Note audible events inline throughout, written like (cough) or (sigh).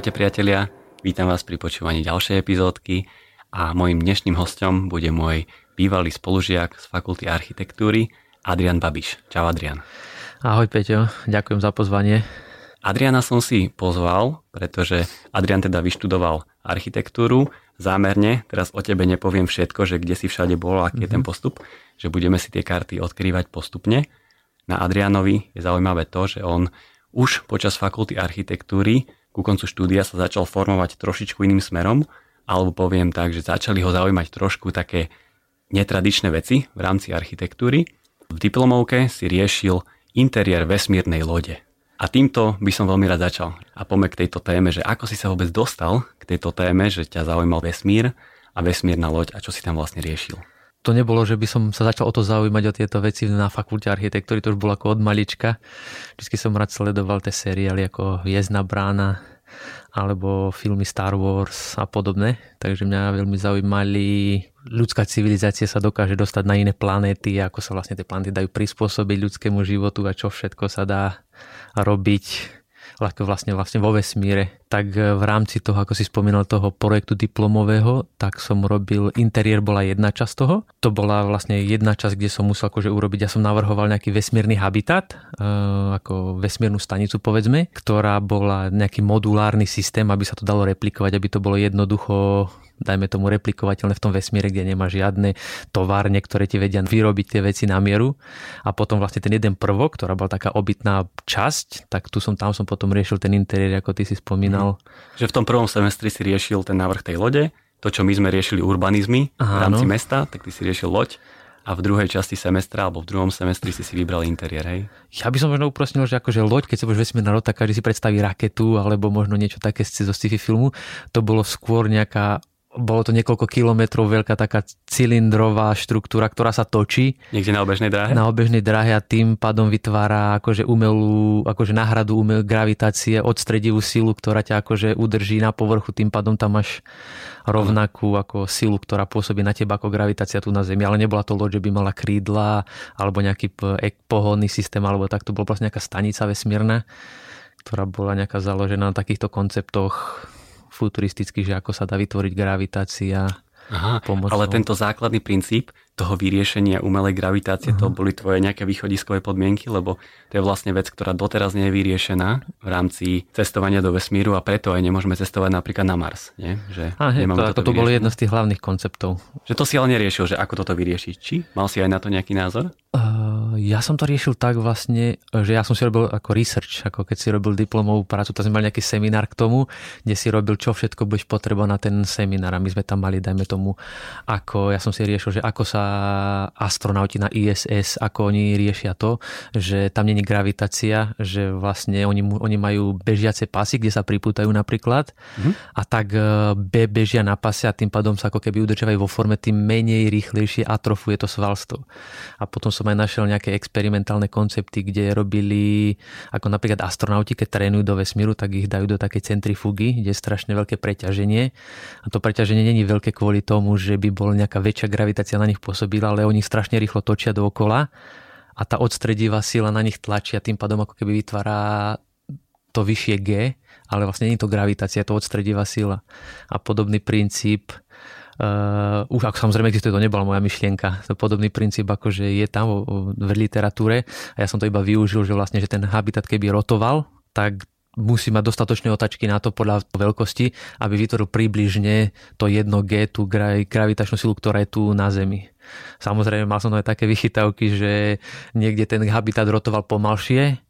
Ahojte priatelia, vítam vás pri počúvaní ďalšej epizódky a môjim dnešným hostom bude môj bývalý spolužiak z Fakulty architektúry Adrian Babiš. Čau Adrian. Ahoj Peťo, ďakujem za pozvanie. Adriana som si pozval, pretože Adrian teda vyštudoval architektúru zámerne, teraz o tebe nepoviem všetko, že kde si všade bol, aký mm-hmm. je ten mhm. postup, že budeme si tie karty odkrývať postupne. Na Adrianovi je zaujímavé to, že on už počas fakulty architektúry ku koncu štúdia sa začal formovať trošičku iným smerom, alebo poviem tak, že začali ho zaujímať trošku také netradičné veci v rámci architektúry. V diplomovke si riešil interiér vesmírnej lode. A týmto by som veľmi rád začal. A poďme k tejto téme, že ako si sa vôbec dostal k tejto téme, že ťa zaujímal vesmír a vesmírna loď a čo si tam vlastne riešil to nebolo, že by som sa začal o to zaujímať o tieto veci na fakulte architektúry, to už bolo ako od malička. Vždycky som rád sledoval tie seriály ako Viezna brána alebo filmy Star Wars a podobné. Takže mňa veľmi zaujímali, ľudská civilizácia sa dokáže dostať na iné planéty, ako sa vlastne tie planéty dajú prispôsobiť ľudskému životu a čo všetko sa dá robiť vlastne, vlastne vo vesmíre. Tak e, v rámci toho, ako si spomínal, toho projektu diplomového, tak som robil, interiér bola jedna časť toho. To bola vlastne jedna časť, kde som musel akože urobiť, ja som navrhoval nejaký vesmírny habitat, e, ako vesmírnu stanicu povedzme, ktorá bola nejaký modulárny systém, aby sa to dalo replikovať, aby to bolo jednoducho dajme tomu replikovateľné v tom vesmíre, kde nemá žiadne továrne, ktoré ti vedia vyrobiť tie veci na mieru. A potom vlastne ten jeden prvok, ktorá bola taká obytná časť, tak tu som tam som potom riešil ten interiér, ako ty si spomínal. Mm. Že v tom prvom semestri si riešil ten návrh tej lode, to, čo my sme riešili urbanizmy Aha, v rámci no. mesta, tak ty si riešil loď a v druhej časti semestra alebo v druhom semestri si si vybral interiér, hej? Ja by som možno uprosnil, že akože loď, keď sa budeš vesmírna loď, tak každý si predstaví raketu alebo možno niečo také zo sci-fi filmu. To bolo skôr nejaká bolo to niekoľko kilometrov veľká taká cylindrová štruktúra, ktorá sa točí. Niekde na obežnej dráhe? Na obežnej dráhe a tým pádom vytvára akože umelú, akože náhradu umel, gravitácie, odstredivú silu, ktorá ťa akože udrží na povrchu, tým pádom tam máš rovnakú ako silu, ktorá pôsobí na teba ako gravitácia tu na Zemi. Ale nebola to loď, že by mala krídla alebo nejaký pohonný systém, alebo tak to bola vlastne nejaká stanica vesmírna, ktorá bola nejaká založená na takýchto konceptoch futuristicky, že ako sa dá vytvoriť gravitácia. Aha, pomocou... ale tento základný princíp toho vyriešenia umelej gravitácie, uh-huh. to boli tvoje nejaké východiskové podmienky, lebo to je vlastne vec, ktorá doteraz nie je vyriešená v rámci cestovania do vesmíru a preto aj nemôžeme cestovať napríklad na Mars. Nie? Že a hej, to, ako to bolo jedno z tých hlavných konceptov. Že to si ale neriešil, že ako toto vyriešiť. Či? Mal si aj na to nejaký názor? Uh, ja som to riešil tak vlastne, že ja som si robil ako research, ako keď si robil diplomovú prácu, tak sme mali nejaký seminár k tomu, kde si robil, čo všetko budeš potrebovať na ten seminár a my sme tam mali, dajme tomu, ako, ja som si riešil, že ako sa astronauti na ISS, ako oni riešia to, že tam není gravitácia, že vlastne oni, oni majú bežiace pasy, kde sa pripútajú napríklad mm-hmm. a tak e, B bežia na pase a tým pádom sa ako keby udržiavajú vo forme, tým menej rýchlejšie atrofuje to svalstvo. A potom som aj našiel nejaké experimentálne koncepty, kde robili, ako napríklad astronauti, keď trénujú do vesmíru, tak ich dajú do takej centrifugy, kde je strašne veľké preťaženie. A to preťaženie není veľké kvôli tomu, že by bola nejaká väčšia gravitácia na nich pôsobiť pôsobila, ale oni strašne rýchlo točia dookola a tá odstredivá sila na nich tlačí a tým pádom ako keby vytvára to vyššie G, ale vlastne nie je to gravitácia, je to odstredivá sila. A podobný princíp Uh, už ako samozrejme existuje, to nebola moja myšlienka. To podobný princíp, akože je tam v literatúre a ja som to iba využil, že vlastne, že ten habitat keby rotoval, tak musí mať dostatočné otačky na to podľa veľkosti, aby vytvoril približne to 1G, tú gravitačnú silu, ktorá je tu na Zemi. Samozrejme, mal som aj také vychytavky, že niekde ten habitat rotoval pomalšie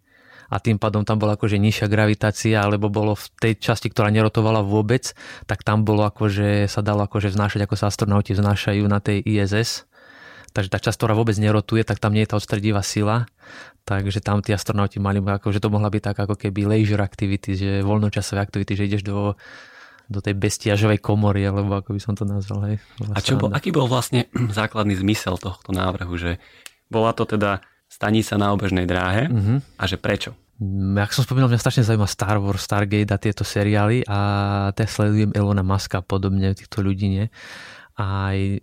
a tým pádom tam bola akože nižšia gravitácia, alebo bolo v tej časti, ktorá nerotovala vôbec, tak tam bolo akože sa dalo akože vznášať, ako sa astronauti vznášajú na tej ISS. Takže tá časť, ktorá vôbec nerotuje, tak tam nie je tá odstredivá sila. Takže tam tí astronauti mali, akože to mohla byť tak ako keby leisure activity, že voľnočasové aktivity, že ideš do do tej bestiažovej komory, alebo ako by som to nazval. Hej. A čo bol, aký bol vlastne (clears throat) základný zmysel tohto návrhu, že bola to teda stanica na obežnej dráhe uh-huh. a že prečo? Mm, jak som spomínal, mňa strašne zaujíma Star Wars, Stargate a tieto seriály a te sledujem Elona Muska a podobne, týchto ľudí, nie? Aj e,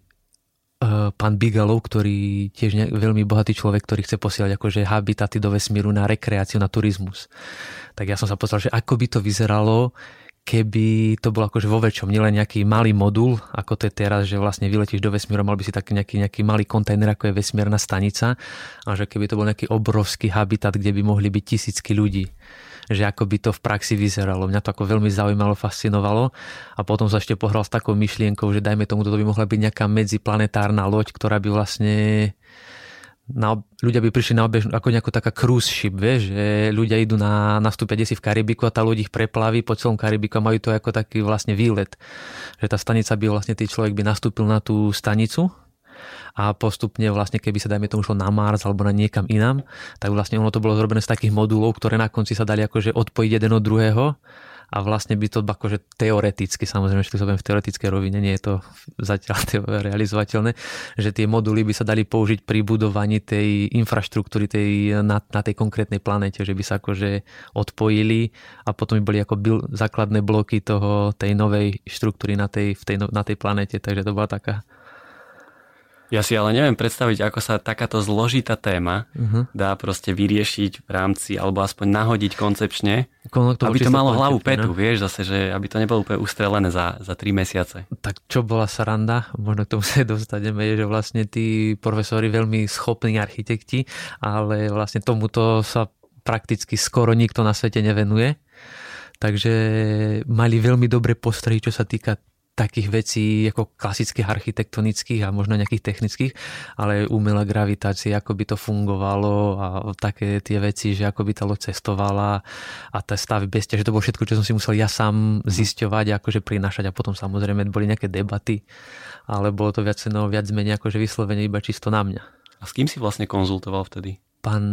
pán Bigalov, ktorý tiež ne, veľmi bohatý človek, ktorý chce posielať akože habitaty do vesmíru na rekreáciu, na turizmus. Tak ja som sa pozrel, že ako by to vyzeralo, keby to bolo akože vo väčšom, nielen nejaký malý modul, ako to je teraz, že vlastne vyletíš do vesmíru, mal by si taký nejaký, nejaký malý kontajner, ako je vesmírna stanica, a že keby to bol nejaký obrovský habitat, kde by mohli byť tisícky ľudí že ako by to v praxi vyzeralo. Mňa to ako veľmi zaujímalo, fascinovalo a potom sa ešte pohral s takou myšlienkou, že dajme tomu, toto by mohla byť nejaká medziplanetárna loď, ktorá by vlastne na, ľudia by prišli na obež ako nejaká taká cruise ship, vieš, že ľudia idú na, nastúpia si v Karibiku a tá loď ich preplaví po celom Karibiku a majú to ako taký vlastne výlet. Že tá stanica by vlastne, tý človek by nastúpil na tú stanicu a postupne vlastne keby sa dajme tomu šlo na Mars alebo na niekam inám, tak vlastne ono to bolo zrobené z takých modulov, ktoré na konci sa dali akože odpojiť jeden od druhého a vlastne by to akože teoreticky, samozrejme, že to v teoretickej rovine, nie je to zatiaľ (laughs) realizovateľné, že tie moduly by sa dali použiť pri budovaní tej infraštruktúry tej, na, na tej konkrétnej planete, že by sa akože odpojili a potom by boli ako byl, základné bloky toho, tej novej štruktúry na tej, v tej, na tej planete, takže to bola taká ja si ale neviem predstaviť, ako sa takáto zložitá téma uh-huh. dá proste vyriešiť v rámci, alebo aspoň nahodiť koncepčne, to aby to malo hlavu petu, no? vieš, zase, že aby to nebolo úplne ustrelené za, za tri mesiace. Tak čo bola saranda, možno k tomu sa (laughs) dostaneme, je, že vlastne tí profesori veľmi schopní architekti, ale vlastne tomuto sa prakticky skoro nikto na svete nevenuje. Takže mali veľmi dobré postrehy, čo sa týka takých vecí ako klasických architektonických a možno nejakých technických, ale umelá gravitácia, ako by to fungovalo a také tie veci, že ako by tá loď cestovala a tá stavy bez že to bolo všetko, čo som si musel ja sám zisťovať akože prinašať a potom samozrejme boli nejaké debaty, ale bolo to viac, no, viac menej akože vyslovene iba čisto na mňa. A s kým si vlastne konzultoval vtedy? Pán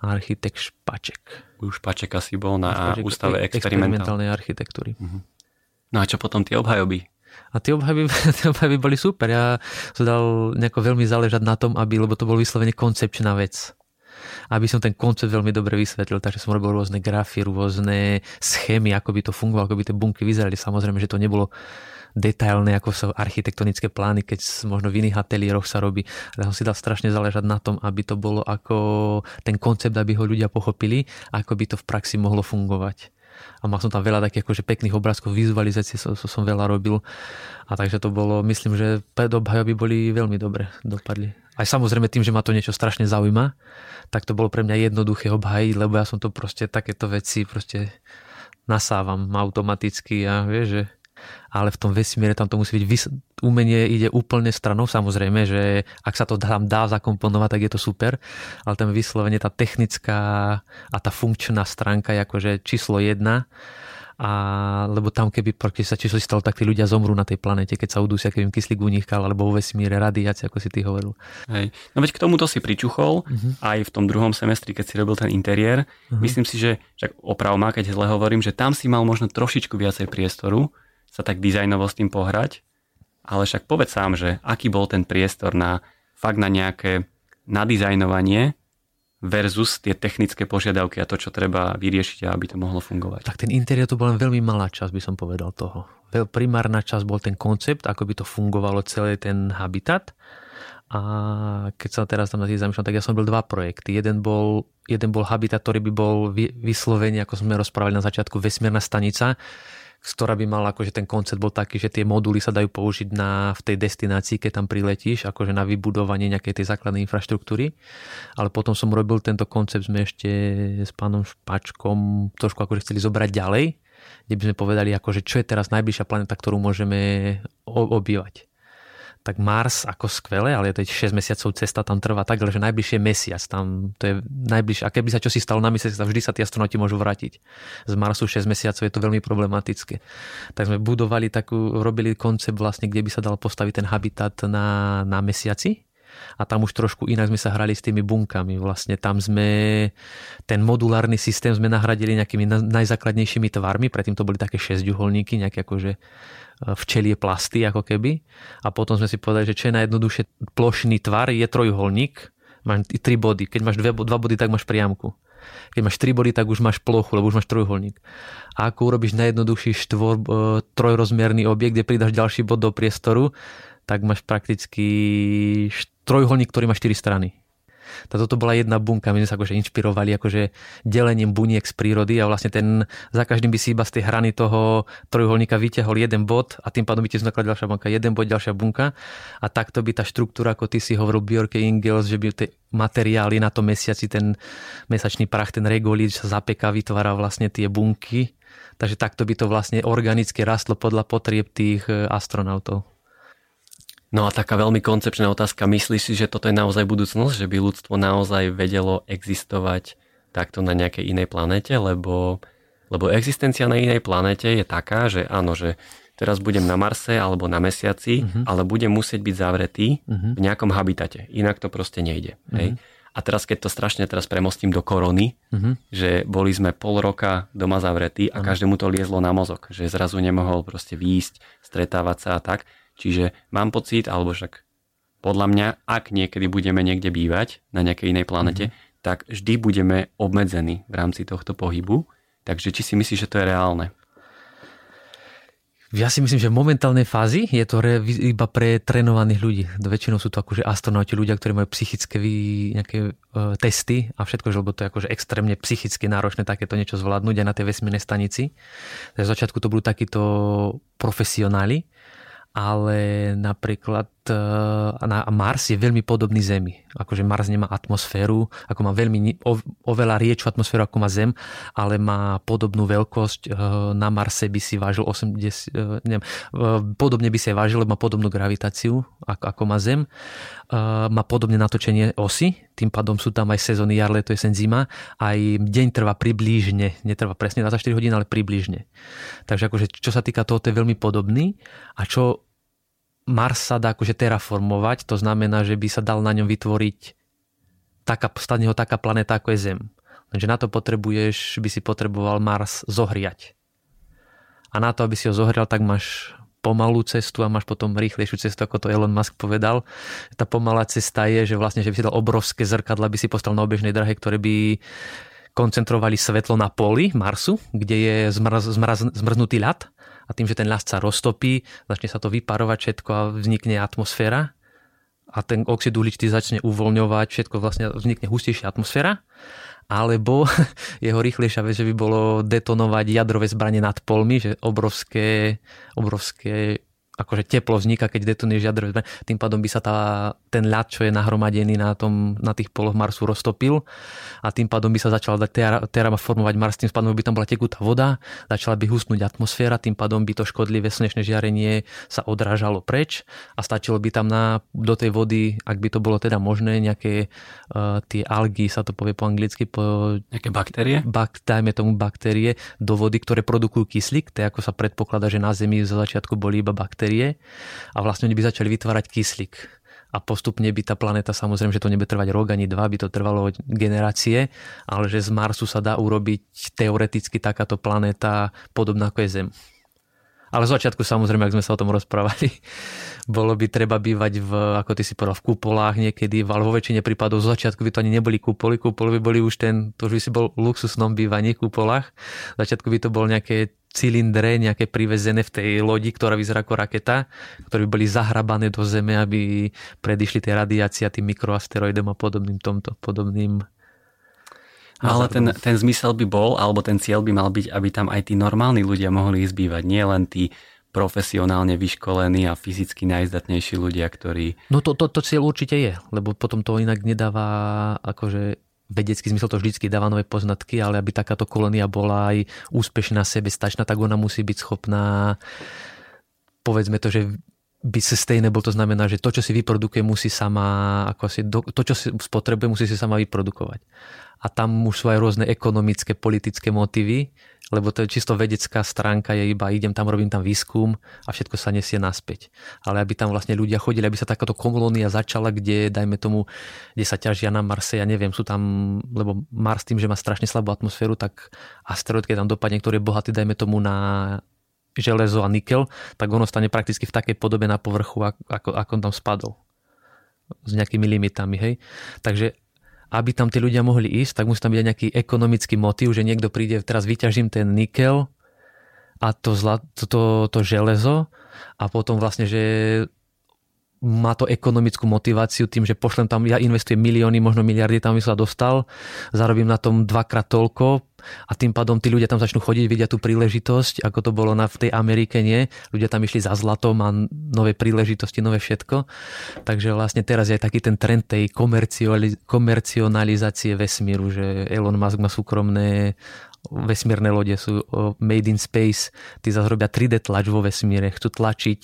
architekt Špaček. Už Špaček asi bol na Špaček, ústave experimentálnej architektúry. Uh-huh. No a čo potom tie obhajoby? A tie obhajoby, (laughs) tie obhajoby boli super. Ja som dal nejako veľmi záležať na tom, aby, lebo to bol vyslovene koncepčná vec. Aby som ten koncept veľmi dobre vysvetlil, takže som robil rôzne grafy, rôzne schémy, ako by to fungovalo, ako by tie bunky vyzerali. Samozrejme, že to nebolo detailné, ako sú architektonické plány, keď možno v iných ateliéroch sa robí. Ale som si dal strašne záležať na tom, aby to bolo ako ten koncept, aby ho ľudia pochopili, ako by to v praxi mohlo fungovať a mal som tam veľa takých akože pekných obrázkov, vizualizácie som, som veľa robil a takže to bolo, myslím, že obhajoby boli veľmi dobre dopadli. Aj samozrejme tým, že ma to niečo strašne zaujíma, tak to bolo pre mňa jednoduché obhajiť, lebo ja som to proste takéto veci proste nasávam automaticky a vieš, že ale v tom vesmíre tam to musí byť, vys- umenie ide úplne stranou, samozrejme, že ak sa to tam dá zakomponovať, tak je to super, ale tam vyslovene tá technická a tá funkčná stránka je akože číslo jedna a lebo tam keby sa číslo stalo, tak tí ľudia zomrú na tej planete, keď sa udusia, keby im kyslík unikal, alebo vo vesmíre radiácia, ako si ty hovoril. Hej. No veď k tomuto si pričuchol uh-huh. aj v tom druhom semestri, keď si robil ten interiér. Uh-huh. Myslím si, že však oprav ma, keď zle hovorím, že tam si mal možno trošičku viacej priestoru, sa tak dizajnovo s tým pohrať, ale však povedz sám, že aký bol ten priestor na fakt na nejaké nadizajnovanie versus tie technické požiadavky a to, čo treba vyriešiť, aby to mohlo fungovať. Tak ten interiér to bola len veľmi malá časť, by som povedal toho. Primárna časť bol ten koncept, ako by to fungovalo celý ten habitat. A keď sa teraz tam na tým zamýšľam, tak ja som byl dva projekty. Jeden bol, jeden bol habitat, ktorý by bol vyslovený, ako sme rozprávali na začiatku, vesmírna stanica, ktorá by mala, akože ten koncept bol taký, že tie moduly sa dajú použiť na, v tej destinácii, keď tam priletíš, akože na vybudovanie nejakej tej základnej infraštruktúry. Ale potom som robil tento koncept, sme ešte s pánom Špačkom trošku akože chceli zobrať ďalej, kde by sme povedali, akože čo je teraz najbližšia planeta, ktorú môžeme obývať tak Mars ako skvelé, ale je 6 mesiacov cesta, tam trvá tak, že najbližšie mesiac, tam to je najbližšie. A keby sa čo si stalo na mesiac, vždy sa tí astronauti môžu vrátiť. Z Marsu 6 mesiacov je to veľmi problematické. Tak sme budovali takú, robili koncept vlastne, kde by sa dal postaviť ten habitat na, na mesiaci, a tam už trošku inak sme sa hrali s tými bunkami. Vlastne tam sme ten modulárny systém sme nahradili nejakými najzákladnejšími tvarmi, predtým to boli také šesťuholníky, nejaké akože včelie plasty ako keby. A potom sme si povedali, že čo je najjednoduchšie plošný tvar, je trojuholník, máš tri body. Keď máš dve, dva body, tak máš priamku. Keď máš tri body, tak už máš plochu, lebo už máš trojuholník. A ako urobíš najjednoduchší štvor, e, trojrozmerný objekt, kde pridaš ďalší bod do priestoru, tak máš prakticky trojuholník, ktorý má štyri strany. Toto bola jedna bunka, my sme sa akože inšpirovali akože delením buniek z prírody a vlastne ten, za každým by si iba z tej hrany toho trojuholníka vyťahol jeden bod a tým pádom by ti vznikla ďalšia bunka, jeden bod, ďalšia bunka a takto by tá štruktúra, ako ty si hovoril Bjorke Ingels, že by tie materiály na tom mesiaci, ten mesačný prach, ten regolíč sa zapeka, vytvára vlastne tie bunky. Takže takto by to vlastne organicky rastlo podľa potrieb tých e, astronautov. No a taká veľmi koncepčná otázka, myslíš si, že toto je naozaj budúcnosť, že by ľudstvo naozaj vedelo existovať takto na nejakej inej planete, lebo, lebo existencia na inej planete je taká, že áno, že teraz budem na Marse alebo na Mesiaci, uh-huh. ale budem musieť byť zavretý uh-huh. v nejakom habitate, inak to proste nejde. Uh-huh. Hej? A teraz, keď to strašne teraz premostím do korony, uh-huh. že boli sme pol roka doma zavretí a uh-huh. každému to liezlo na mozog, že zrazu nemohol proste výjsť, stretávať sa a tak, Čiže mám pocit, alebo však podľa mňa, ak niekedy budeme niekde bývať na nejakej inej planete, mm-hmm. tak vždy budeme obmedzení v rámci tohto pohybu. Takže či si myslíš, že to je reálne? Ja si myslím, že v momentálnej fázi je to re, iba pre trénovaných ľudí. Väčšinou sú to akože astronauti, ľudia, ktorí majú psychické vý, nejaké uh, testy a všetko, že lebo to je akože extrémne psychicky náročné takéto niečo zvládnuť aj na tej vesmírnej stanici. Takže v začiatku to budú takíto profesionáli, ale napríklad e, na Mars je veľmi podobný Zemi. Akože Mars nemá atmosféru, ako má veľmi oveľa riečú atmosféru ako má Zem, ale má podobnú veľkosť. E, na Marse by si vážil 80, e, neviem, podobne by si vážil, lebo má podobnú gravitáciu ako, ako má Zem. Má podobne natočenie osy, tým pádom sú tam aj sezóny jar, leto, jesen, zima. Aj deň trvá približne, netrvá presne 24 hodín, ale približne. Takže akože, čo sa týka toho, to je veľmi podobný. A čo Mars sa dá akože terraformovať, to znamená, že by sa dal na ňom vytvoriť taká, stane ho taká planéta ako je Zem. Lenže na to potrebuješ, by si potreboval Mars zohriať. A na to, aby si ho zohrial, tak máš pomalú cestu a máš potom rýchlejšiu cestu, ako to Elon Musk povedal. Tá pomalá cesta je, že vlastne, že by si dal obrovské zrkadla, by si postal na obežnej drahe, ktoré by koncentrovali svetlo na poli Marsu, kde je zmrz, zmrz, zmrznutý ľad a tým, že ten ľad sa roztopí, začne sa to vyparovať všetko a vznikne atmosféra a ten oxid uhličitý začne uvoľňovať, všetko vlastne vznikne hustejšia atmosféra alebo (laughs) jeho rýchlejšia vec, že by bolo detonovať jadrové zbranie nad polmi, že obrovské, obrovské akože teplo vzniká, keď detonuješ jadrové zbranie. Tým pádom by sa tá, ten ľad, čo je nahromadený na, tom, na tých poloch Marsu, roztopil a tým pádom by sa začala dať terama formovať Mars, tým pádom by tam bola tekutá voda, začala by husnúť atmosféra, tým pádom by to škodlivé slnečné žiarenie sa odrážalo preč a stačilo by tam na, do tej vody, ak by to bolo teda možné, nejaké uh, tie algy, sa to povie po anglicky, po... Nejaké baktérie? Bak, dajme tomu baktérie do vody, ktoré produkujú kyslík, to je ako sa predpokladá, že na Zemi za začiatku boli iba baktérie baktérie a vlastne oni by začali vytvárať kyslík. A postupne by tá planéta, samozrejme, že to nebude trvať rok ani dva, by to trvalo generácie, ale že z Marsu sa dá urobiť teoreticky takáto planéta podobná ako je Zem. Ale z začiatku samozrejme, ak sme sa o tom rozprávali, (laughs) bolo by treba bývať v, ako ty si povedal, v kúpolách niekedy, ale vo väčšine prípadov z začiatku by to ani neboli kúpoly, kúpoly by boli už ten, to už by si bol v luxusnom bývaní v kúpolách. V začiatku by to bol nejaké cylindre nejaké privezené v tej lodi, ktorá vyzerá ako raketa, ktoré by boli zahrabané do zeme, aby predišli tie radiácie a tým mikroasteroidom a podobným tomto, podobným No ale ten, ten zmysel by bol, alebo ten cieľ by mal byť, aby tam aj tí normálni ľudia mohli zbývať, nie len tí profesionálne vyškolení a fyzicky najzdatnejší ľudia, ktorí... No to, to, to cieľ určite je, lebo potom to inak nedáva akože vedecký zmysel to vždycky dáva nové poznatky, ale aby takáto kolónia bola aj úspešná, sebestačná, tak ona musí byť schopná povedzme to, že byť sustainable, to znamená, že to, čo si vyprodukuje, musí sama, ako si, to, čo si spotrebuje, musí si sama vyprodukovať. A tam už sú aj rôzne ekonomické, politické motívy, lebo to je čisto vedecká stránka, je iba idem tam, robím tam výskum a všetko sa nesie naspäť. Ale aby tam vlastne ľudia chodili, aby sa takáto kolónia začala, kde, dajme tomu, kde sa ťažia na Marse, ja neviem, sú tam, lebo Mars tým, že má strašne slabú atmosféru, tak asteroid, keď tam dopadne, ktorý je bohatý, dajme tomu na železo a nikel, tak ono stane prakticky v takej podobe na povrchu, ako, ako on tam spadol. S nejakými limitami, hej. Takže aby tam tí ľudia mohli ísť, tak musí tam byť nejaký ekonomický motív, že niekto príde, teraz vyťažím ten nikel a to, zla, to, to, to železo a potom vlastne, že má to ekonomickú motiváciu tým, že pošlem tam, ja investujem milióny, možno miliardy, tam sa dostal, zarobím na tom dvakrát toľko a tým pádom tí ľudia tam začnú chodiť, vidia tú príležitosť, ako to bolo na, v tej Amerike, nie? Ľudia tam išli za zlatom a nové príležitosti, nové všetko. Takže vlastne teraz je taký ten trend tej komercionalizácie vesmíru, že Elon Musk má súkromné vesmírne lode sú made in space, tí zase robia 3D tlač vo vesmíre, chcú tlačiť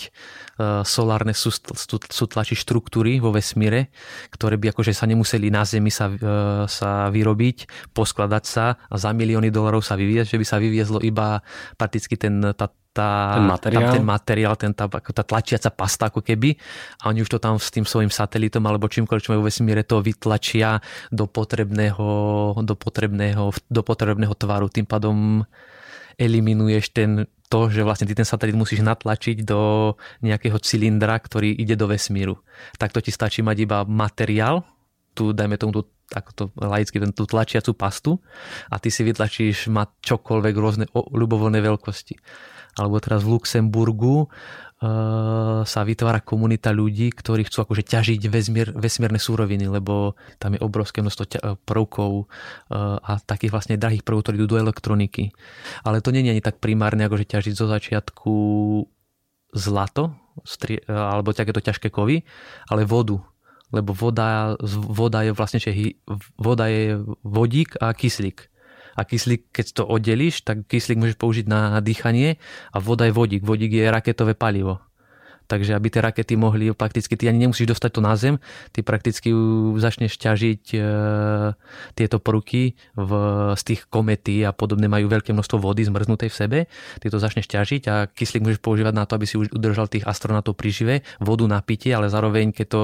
solárne, sú, sú tlačiť štruktúry vo vesmíre, ktoré by akože sa nemuseli na Zemi sa, uh, sa vyrobiť, poskladať sa a za milióny dolarov sa vyviezť, že by sa vyviezlo iba prakticky ten, tá, tá, ten materiál, tam ten materiál ten, tá, tá tlačiaca pasta ako keby a oni už to tam s tým svojim satelitom alebo čímkoľvek, čo majú vesmíre, to vytlačia do potrebného, do potrebného, do potrebného tvaru. Tým pádom eliminuješ ten, to, že vlastne ty ten satelit musíš natlačiť do nejakého cylindra, ktorý ide do vesmíru. Takto ti stačí mať iba materiál, tu dajme tomu tú ako to laicky, tú tlačiacu pastu a ty si vytlačíš mať čokoľvek rôzne ľubovoľné veľkosti alebo teraz v Luxemburgu sa vytvára komunita ľudí, ktorí chcú akože ťažiť vesmier, vesmierne súroviny, lebo tam je obrovské množstvo ťa, prvkov uh, a takých vlastne drahých prvkov, ktorí idú do elektroniky. Ale to nie je ani tak primárne, akože ťažiť zo začiatku zlato, stri, alebo takéto ťažké kovy, ale vodu. Lebo voda, voda je vlastne, voda je vodík a kyslík a kyslík, keď to oddelíš, tak kyslík môžeš použiť na dýchanie a voda je vodík. Vodík je raketové palivo. Takže aby tie rakety mohli, prakticky ty ani nemusíš dostať to na zem, ty prakticky začneš ťažiť e, tieto prvky v, z tých komety a podobne majú veľké množstvo vody zmrznutej v sebe, ty to začneš ťažiť a kyslík môžeš používať na to, aby si udržal tých astronautov pri žive, vodu na pitie, ale zároveň keď to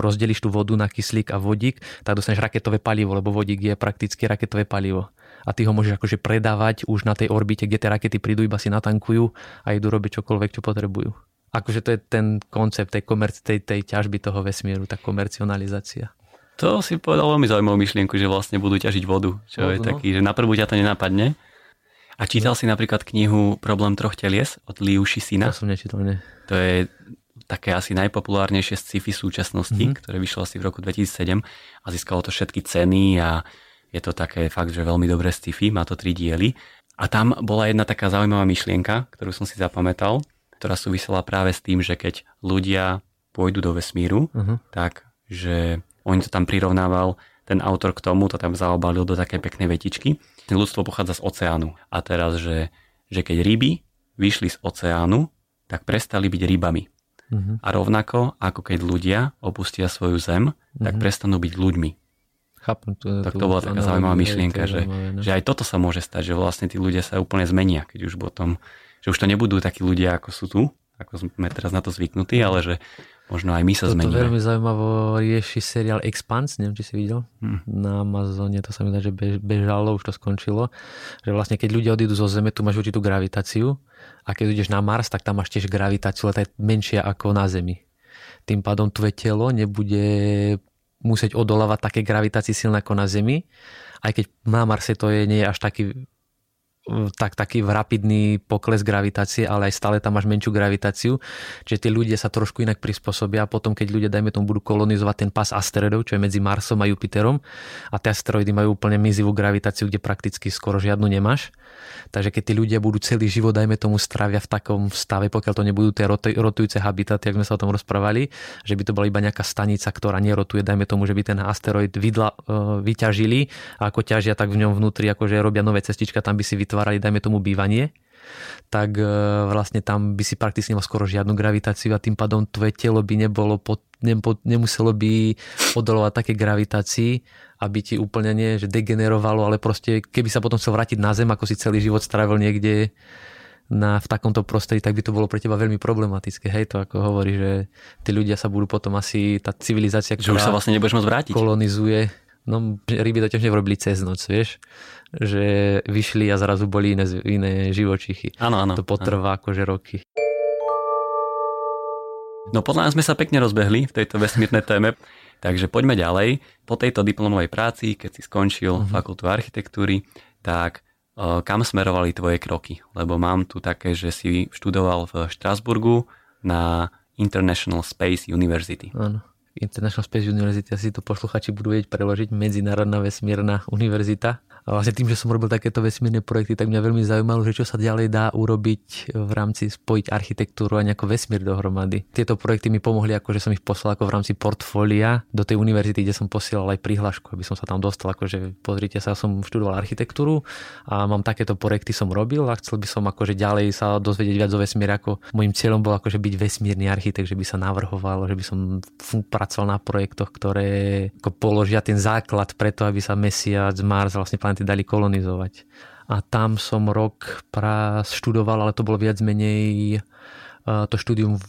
rozdeliš tú vodu na kyslík a vodík, tak dostaneš raketové palivo, lebo vodík je prakticky raketové palivo a ty ho môžeš akože predávať už na tej orbite, kde tie rakety prídu, iba si natankujú a idú robiť čokoľvek, čo potrebujú. Akože to je ten koncept tej, komerci- tej, tej ťažby toho vesmíru, tá komercionalizácia. To si povedal veľmi zaujímavú myšlienku, že vlastne budú ťažiť vodu, čo vodu, je no. taký, že na prvú ťa to nenapadne. A čítal si napríklad knihu Problém troch telies od Liu Sina? To som nečítal, nie. To je také asi najpopulárnejšie sci-fi súčasnosti, mm-hmm. ktoré vyšlo asi v roku 2007 a získalo to všetky ceny a je to také fakt, že veľmi dobré sci-fi, má to tri diely. A tam bola jedna taká zaujímavá myšlienka, ktorú som si zapamätal, ktorá súvisela práve s tým, že keď ľudia pôjdu do vesmíru, uh-huh. tak že on to tam prirovnával, ten autor k tomu to tam zaobalil do také peknej vetičky. Ľudstvo pochádza z oceánu. A teraz, že, že keď ryby vyšli z oceánu, tak prestali byť rybami. Uh-huh. A rovnako, ako keď ľudia opustia svoju zem, tak uh-huh. prestanú byť ľuďmi. Chápem, to, tak to bola taká zaujímavá myšlienka, že, no. že aj toto sa môže stať, že vlastne tí ľudia sa úplne zmenia, keď už potom, že už to nebudú takí ľudia, ako sú tu, ako sme teraz na to zvyknutí, ale že možno aj my sa Toto zmeníme. To veľmi zaujímavo rieši seriál Expanse, neviem, či si videl. Hmm. Na Amazone to sa mi dá, že bežalo, už to skončilo. Že vlastne keď ľudia odídu zo Zeme, tu máš určitú gravitáciu a keď ideš na Mars, tak tam máš tiež gravitáciu, ale tá je menšia ako na Zemi. Tým pádom tvoje telo nebude musieť odolávať také gravitácii silné ako na Zemi. Aj keď na Marse to je, nie je až taký tak, taký rapidný pokles gravitácie, ale aj stále tam máš menšiu gravitáciu. Čiže tí ľudia sa trošku inak prispôsobia a potom, keď ľudia, dajme tomu, budú kolonizovať ten pás asteroidov, čo je medzi Marsom a Jupiterom a tie asteroidy majú úplne mizivú gravitáciu, kde prakticky skoro žiadnu nemáš. Takže keď tí ľudia budú celý život, dajme tomu, stravia v takom stave, pokiaľ to nebudú tie rotujúce habitaty, ako sme sa o tom rozprávali, že by to bola iba nejaká stanica, ktorá nerotuje, dajme tomu, že by ten asteroid vydla, e, vyťažili a ako ťažia, tak v ňom vnútri akože robia nové cestička, tam by si vytvárali vytvárali, dajme tomu, bývanie, tak e, vlastne tam by si prakticky nemal skoro žiadnu gravitáciu a tým pádom tvoje telo by nebolo pod, nepo, nemuselo by odolovať také gravitácii, aby ti úplne nie, že degenerovalo, ale proste keby sa potom chcel vrátiť na Zem, ako si celý život strávil niekde na, v takomto prostredí, tak by to bolo pre teba veľmi problematické. Hej, to ako hovorí, že tí ľudia sa budú potom asi, tá civilizácia, ktorá že už sa vlastne nebudeš môcť vrátiť. kolonizuje, no ryby to tiež nevrobili cez noc, vieš že vyšli a zrazu boli iné, iné živočichy. Áno, áno. To potrvá áno. akože roky. No podľa nás sme sa pekne rozbehli v tejto vesmírnej téme, takže poďme ďalej. Po tejto diplomovej práci, keď si skončil uh-huh. fakultu architektúry, tak uh, kam smerovali tvoje kroky? Lebo mám tu také, že si študoval v Štrasburgu na International Space University. Áno. International Space University, asi to posluchači budú vedieť preložiť, Medzinárodná vesmírna univerzita. A vlastne tým, že som robil takéto vesmírne projekty, tak mňa veľmi zaujímalo, že čo sa ďalej dá urobiť v rámci spojiť architektúru a nejako vesmír dohromady. Tieto projekty mi pomohli, ako že som ich poslal ako v rámci portfólia do tej univerzity, kde som posielal aj prihlášku, aby som sa tam dostal, akože pozrite sa, som študoval architektúru a mám takéto projekty som robil a chcel by som akože ďalej sa dozvedieť viac o vesmíre, ako môjim cieľom bol akože byť vesmírny architekt, že by sa navrhoval, že by som pracoval na projektoch, ktoré ako položia ten základ preto, aby sa Mesiac, Mars, vlastne planéty dali kolonizovať. A tam som rok pra študoval, ale to bolo viac menej to štúdium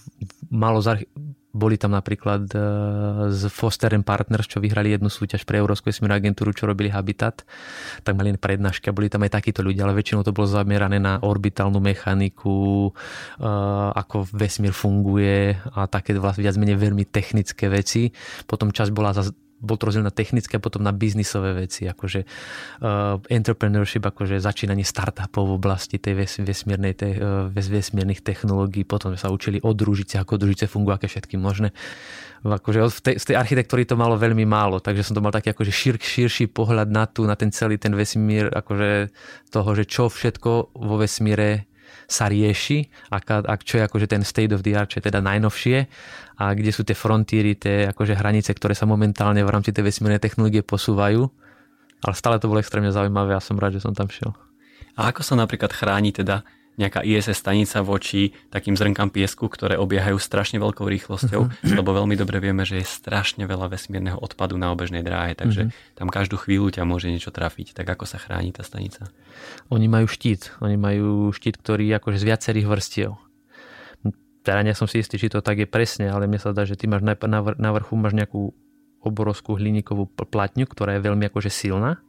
malo boli tam napríklad z Foster Partners, čo vyhrali jednu súťaž pre Európsku vesmírnu agentúru, čo robili Habitat, tak mali prednášky a boli tam aj takíto ľudia, ale väčšinou to bolo zamerané na orbitálnu mechaniku, ako vesmír funguje a také vlastne viac menej veľmi technické veci. Potom časť bola bol to rozdiel na technické a potom na biznisové veci, akože uh, entrepreneurship, akože začínanie startupov v oblasti tej ves, vesmírnej, te, uh, ves, vesmírnych technológií, potom sa učili od družice, ako družice fungujú, aké všetky možné. Akože z tej, z tej architektúry to malo veľmi málo, takže som to mal taký akože šir, širší pohľad na, tú, na ten celý ten vesmír, akože toho, že čo všetko vo vesmíre sa rieši, ak, ak čo je akože ten state of the art, čo je teda najnovšie a kde sú tie frontíry, tie akože hranice, ktoré sa momentálne v rámci tej vesmírnej technológie posúvajú. Ale stále to bolo extrémne zaujímavé a som rád, že som tam šiel. A ako sa napríklad chráni teda nejaká ISS stanica voči takým zrnkám piesku, ktoré obiehajú strašne veľkou rýchlosťou, uh-huh. lebo veľmi dobre vieme, že je strašne veľa vesmírneho odpadu na obežnej dráhe, takže uh-huh. tam každú chvíľu ťa môže niečo trafiť. Tak ako sa chráni tá stanica? Oni majú štít. Oni majú štít, ktorý je akože z viacerých vrstiev. Teda nie som si istý, či to tak je presne, ale mne sa dá, že ty máš na, na vrchu máš nejakú obrovskú hliníkovú platňu, ktorá je veľmi akože silná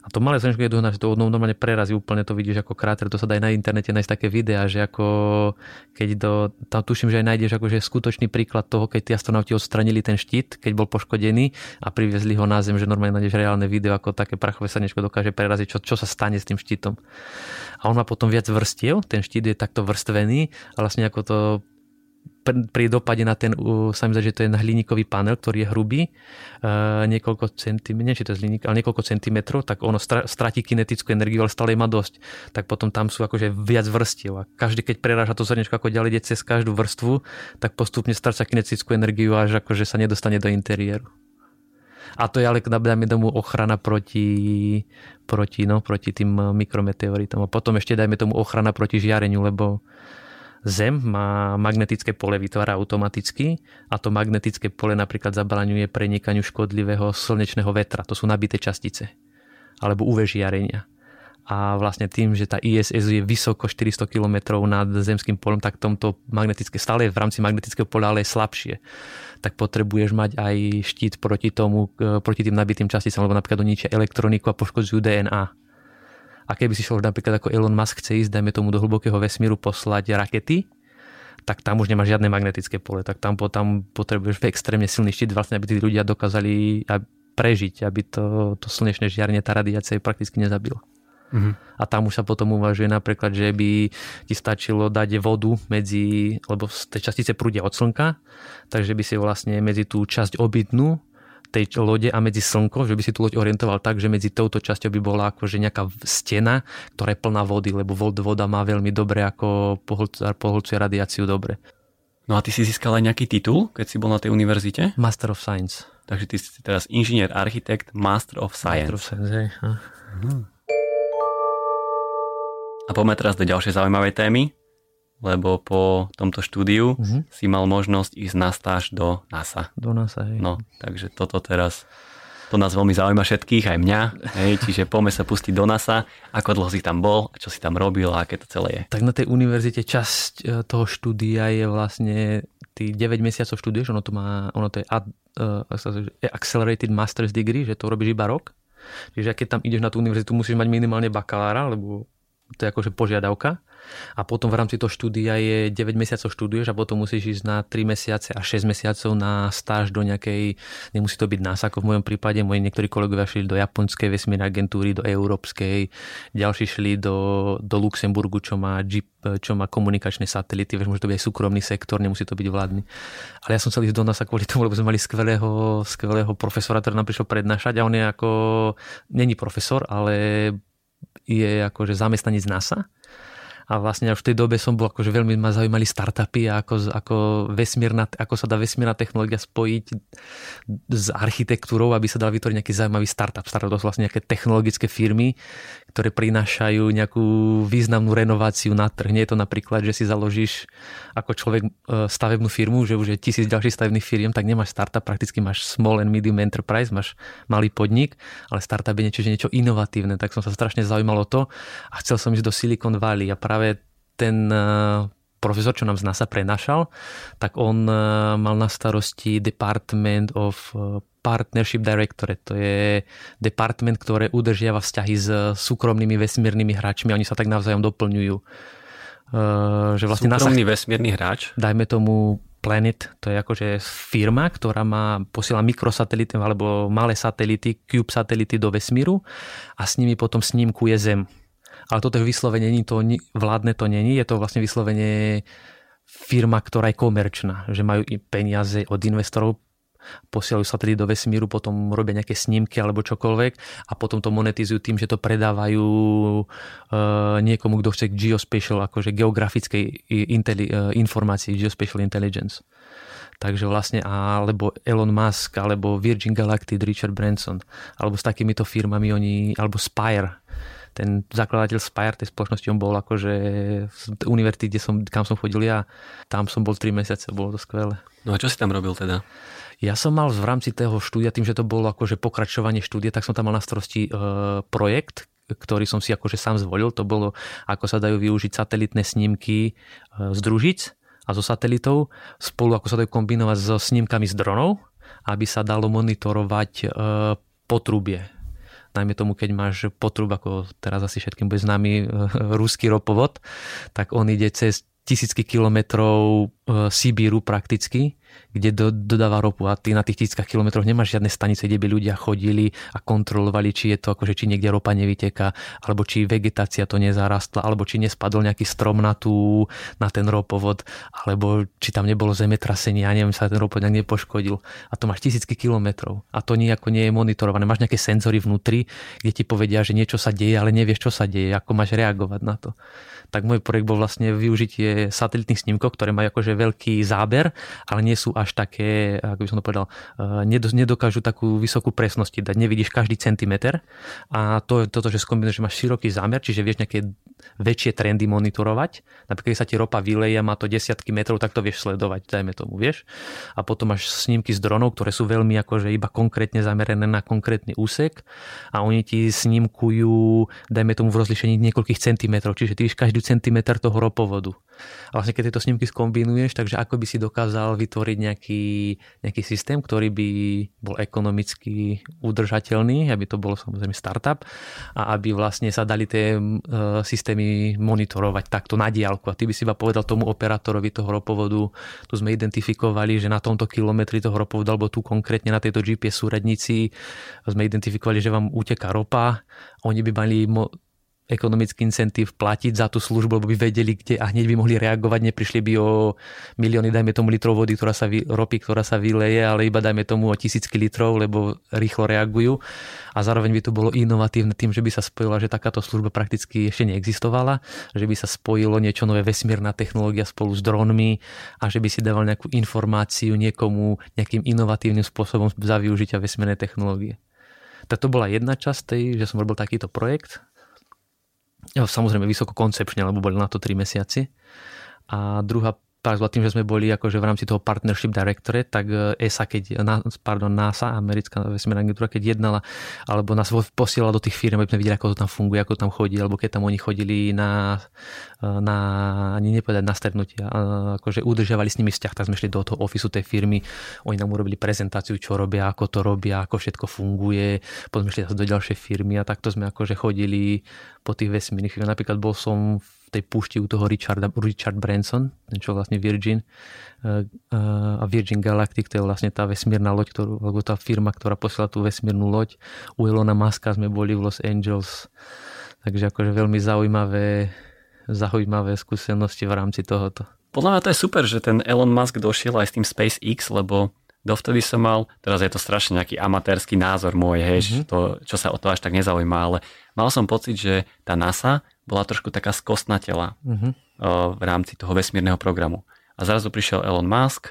a to malé slnečko je dohná, že to normálne prerazí úplne, to vidíš ako kráter, to sa dá aj na internete nájsť také videá, že ako keď do, tam tuším, že aj nájdeš akože skutočný príklad toho, keď tí astronauti odstranili ten štít, keď bol poškodený a priviezli ho na zem, že normálne nájdeš reálne video, ako také prachové slnečko dokáže preraziť, čo, čo sa stane s tým štítom. A on má potom viac vrstiev, ten štít je takto vrstvený a vlastne ako to pri dopade na ten, sa mi zdá, že to je hliníkový panel, ktorý je hrubý, uh, niekoľko centimetrov, či to je hliník, ale niekoľko centimetrov, tak ono stratí kinetickú energiu, ale stále má dosť. Tak potom tam sú akože viac vrstiev a každý, keď preráža to zrnečko ako ďalej ide cez každú vrstvu, tak postupne stráca kinetickú energiu až akože sa nedostane do interiéru. A to je ale dajme tomu ochrana proti, proti, no, proti tým mikrometeoritom. A potom ešte dajme tomu ochrana proti žiareniu, lebo Zem má magnetické pole, vytvára automaticky a to magnetické pole napríklad zabraňuje prenikaniu škodlivého slnečného vetra. To sú nabité častice alebo UV žiarenia. A vlastne tým, že tá ISS je vysoko 400 km nad zemským polom, tak tomto magnetické, stále v rámci magnetického pola, ale je slabšie. Tak potrebuješ mať aj štít proti tomu, proti tým nabitým časticám, lebo napríklad ničia elektroniku a poškodzujú DNA a keby si šiel napríklad ako Elon Musk chce ísť, dajme tomu do hlbokého vesmíru poslať rakety, tak tam už nemá žiadne magnetické pole, tak tam, tam potrebuješ (laughs) extrémne silný štít, vlastne, aby tí ľudia dokázali prežiť, aby to, to slnečné žiarenie, tá radiácia prakticky nezabila. Mm-hmm. A tam už sa potom uvažuje napríklad, že by ti stačilo dať vodu medzi, lebo tie častice prúdia od slnka, takže by si vlastne medzi tú časť obytnú tej lode a medzi slnko, že by si tú loď orientoval tak, že medzi touto časťou by bola akože nejaká stena, ktorá je plná vody, lebo voda má veľmi dobre ako poholcuje radiáciu dobre. No a ty si získal aj nejaký titul, keď si bol na tej univerzite? Master of Science. Takže ty si teraz inžinier, architekt, Master of Science. Master of Science, hej. A poďme teraz do ďalšej zaujímavej témy lebo po tomto štúdiu uh-huh. si mal možnosť ísť na stáž do NASA. Do NASA, hej. No, takže toto teraz, to nás veľmi zaujíma všetkých, aj mňa, hej, čiže poďme sa pustiť do NASA, ako dlho si tam bol, čo si tam robil a aké to celé je. Tak na tej univerzite časť e, toho štúdia je vlastne tých 9 mesiacov študuješ, ono to má, ono to je ad, uh, Accelerated Master's Degree, že to robíš iba rok. Čiže keď tam ideš na tú univerzitu, musíš mať minimálne bakalára, lebo to je akože požiadavka A potom v rámci toho štúdia je 9 mesiacov študuješ a potom musíš ísť na 3 mesiace a 6 mesiacov na stáž do nejakej, nemusí to byť NASA, ako v mojom prípade, moji niektorí kolegovia šli do japonskej vesmírnej agentúry, do európskej, ďalší šli do, do Luxemburgu, čo má, Jeep, čo má komunikačné satelity, vieš, môže to byť aj súkromný sektor, nemusí to byť vládny. Ale ja som chcel ísť do NASA kvôli tomu, lebo sme mali skvelého, skvelého profesora, ktorý nám prišiel prednášať a on je ako, není profesor, ale je akože zamestnanec NASA a vlastne už v tej dobe som bol akože veľmi ma zaujímali startupy a ako, ako, vesmírna, ako sa dá vesmírna technológia spojiť s architektúrou, aby sa dal vytvoriť nejaký zaujímavý startup. Startup to sú vlastne nejaké technologické firmy, ktoré prinášajú nejakú významnú renováciu na trh. Nie je to napríklad, že si založíš ako človek e, stavebnú firmu, že už je tisíc ďalších stavebných firiem, tak nemáš startup, prakticky máš small and medium enterprise, máš malý podnik, ale startup je niečo, že niečo inovatívne. Tak som sa strašne zaujímalo to a chcel som ísť do Silicon Valley a práve ten e, profesor, čo nám z NASA prenašal, tak on e, mal na starosti Department of e, Partnership Directorate. To je department, ktoré udržiava vzťahy s súkromnými vesmírnymi hráčmi oni sa tak navzájom doplňujú. Že vlastne Súkromný NASA, vesmírny hráč? Dajme tomu Planet, to je akože firma, ktorá má, posiela mikrosatelity alebo malé satelity, cube satelity do vesmíru a s nimi potom snímkuje Zem ale toto je vyslovene, to, vládne to není, je to vlastne vyslovene firma, ktorá je komerčná, že majú peniaze od investorov, posielajú satelit do vesmíru, potom robia nejaké snímky alebo čokoľvek a potom to monetizujú tým, že to predávajú uh, niekomu, kto chce geospatial, akože geografickej inteli- uh, informácii, geospatial intelligence. Takže vlastne alebo Elon Musk, alebo Virgin Galactic, Richard Branson, alebo s takýmito firmami oni, alebo Spire, ten zakladateľ Spire tej spoločnosti, on bol akože z univerzity, kde som, kam som chodil ja, tam som bol 3 mesiace, bolo to skvelé. No a čo si tam robil teda? Ja som mal v rámci toho štúdia, tým, že to bolo akože pokračovanie štúdia, tak som tam mal na starosti e, projekt, ktorý som si akože sám zvolil. To bolo, ako sa dajú využiť satelitné snímky e, z družic a zo satelitov spolu, ako sa dajú kombinovať so snímkami z dronov, aby sa dalo monitorovať e, potrubie najmä tomu, keď máš potrub, ako teraz asi všetkým bude známy e, ruský ropovod, tak on ide cez tisícky kilometrov e, Sibíru prakticky kde do, dodáva ropu a ty na tých tisíckach kilometroch nemáš žiadne stanice, kde by ľudia chodili a kontrolovali, či je to akože, či niekde ropa nevyteká, alebo či vegetácia to nezarastla, alebo či nespadol nejaký strom na, tú, na ten ropovod, alebo či tam nebolo zemetrasenie, a neviem, sa ten ropovod nejak nepoškodil. A to máš tisícky kilometrov a to nejako nie je monitorované. Máš nejaké senzory vnútri, kde ti povedia, že niečo sa deje, ale nevieš, čo sa deje, ako máš reagovať na to tak môj projekt bol vlastne využitie satelitných snímkov, ktoré majú akože veľký záber, ale nie sú až také, ako by som to povedal, eh, nedokážu takú vysokú presnosť dať. Nevidíš každý centimeter a to je toto, že skombinuješ, že máš široký zámer, čiže vieš nejaké väčšie trendy monitorovať. Napríklad, keď sa ti ropa vyleje, má to desiatky metrov, tak to vieš sledovať, dajme tomu, vieš. A potom máš snímky z dronov, ktoré sú veľmi akože iba konkrétne zamerané na konkrétny úsek a oni ti snímkujú, dajme tomu v rozlišení niekoľkých centimetrov, čiže ty každý centimeter toho ropovodu. A vlastne keď tieto snímky skombinuješ, takže ako by si dokázal vytvoriť nejaký, nejaký systém, ktorý by bol ekonomicky udržateľný, aby to bolo samozrejme startup a aby vlastne sa dali tie uh, systémy monitorovať takto na diálku. A ty by si iba povedal tomu operátorovi toho ropovodu, tu sme identifikovali, že na tomto kilometri toho ropovodu, alebo tu konkrétne na tejto GPS súradnici sme identifikovali, že vám uteká ropa, oni by mali mo- ekonomický incentív platiť za tú službu, lebo by vedeli, kde a hneď by mohli reagovať, neprišli by o milióny, dajme tomu litrov vody, ktorá sa vy, ropy, ktorá sa vyleje, ale iba dajme tomu o tisícky litrov, lebo rýchlo reagujú. A zároveň by to bolo inovatívne tým, že by sa spojila, že takáto služba prakticky ešte neexistovala, že by sa spojilo niečo nové, vesmírna technológia spolu s dronmi a že by si dával nejakú informáciu niekomu nejakým inovatívnym spôsobom za využitia vesmírnej technológie. Tak to bola jedna časť tej, že som robil takýto projekt samozrejme vysoko koncepčne, lebo boli na to 3 mesiaci. A druhá prax tým, že sme boli akože v rámci toho Partnership Directorate, tak ESA, keď, pardon, NASA, americká vesmírna agentúra, keď jednala, alebo nás posielala do tých firm, aby sme videli, ako to tam funguje, ako to tam chodí, alebo keď tam oni chodili na, na ani nepovedať na stretnutia, akože udržiavali s nimi vzťah, tak sme šli do toho ofisu tej firmy, oni nám urobili prezentáciu, čo robia, ako to robia, ako všetko funguje, potom sme šli do ďalšej firmy a takto sme akože chodili po tých vesmírnych firmách. Napríklad bol som v tej púšti u toho Richarda, Richard Branson, čo vlastne Virgin uh, a Virgin Galactic, to je vlastne tá vesmírna loď, ktorú, alebo tá firma, ktorá posiela tú vesmírnu loď. U Elona Muska sme boli v Los Angeles, takže akože veľmi zaujímavé, zaujímavé skúsenosti v rámci tohoto. Podľa mňa to je super, že ten Elon Musk došiel aj s tým SpaceX, lebo dovtedy som mal, teraz je to strašne nejaký amatérsky názor môj, hej, mm-hmm. to, čo sa o to až tak nezaujíma, ale mal som pocit, že tá NASA bola trošku taká skostnatela mm-hmm. v rámci toho vesmírneho programu. A zrazu prišiel Elon Musk,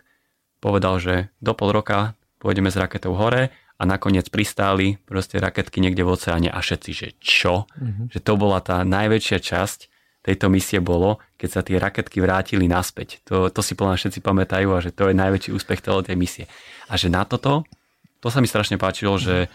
povedal, že do pol roka pôjdeme s raketou hore a nakoniec pristáli proste raketky niekde v oceáne a všetci, že čo? Mm-hmm. Že to bola tá najväčšia časť tejto misie bolo, keď sa tie raketky vrátili naspäť. To, to si plná všetci pamätajú a že to je najväčší úspech celej tej misie. A že na toto, to sa mi strašne páčilo, že,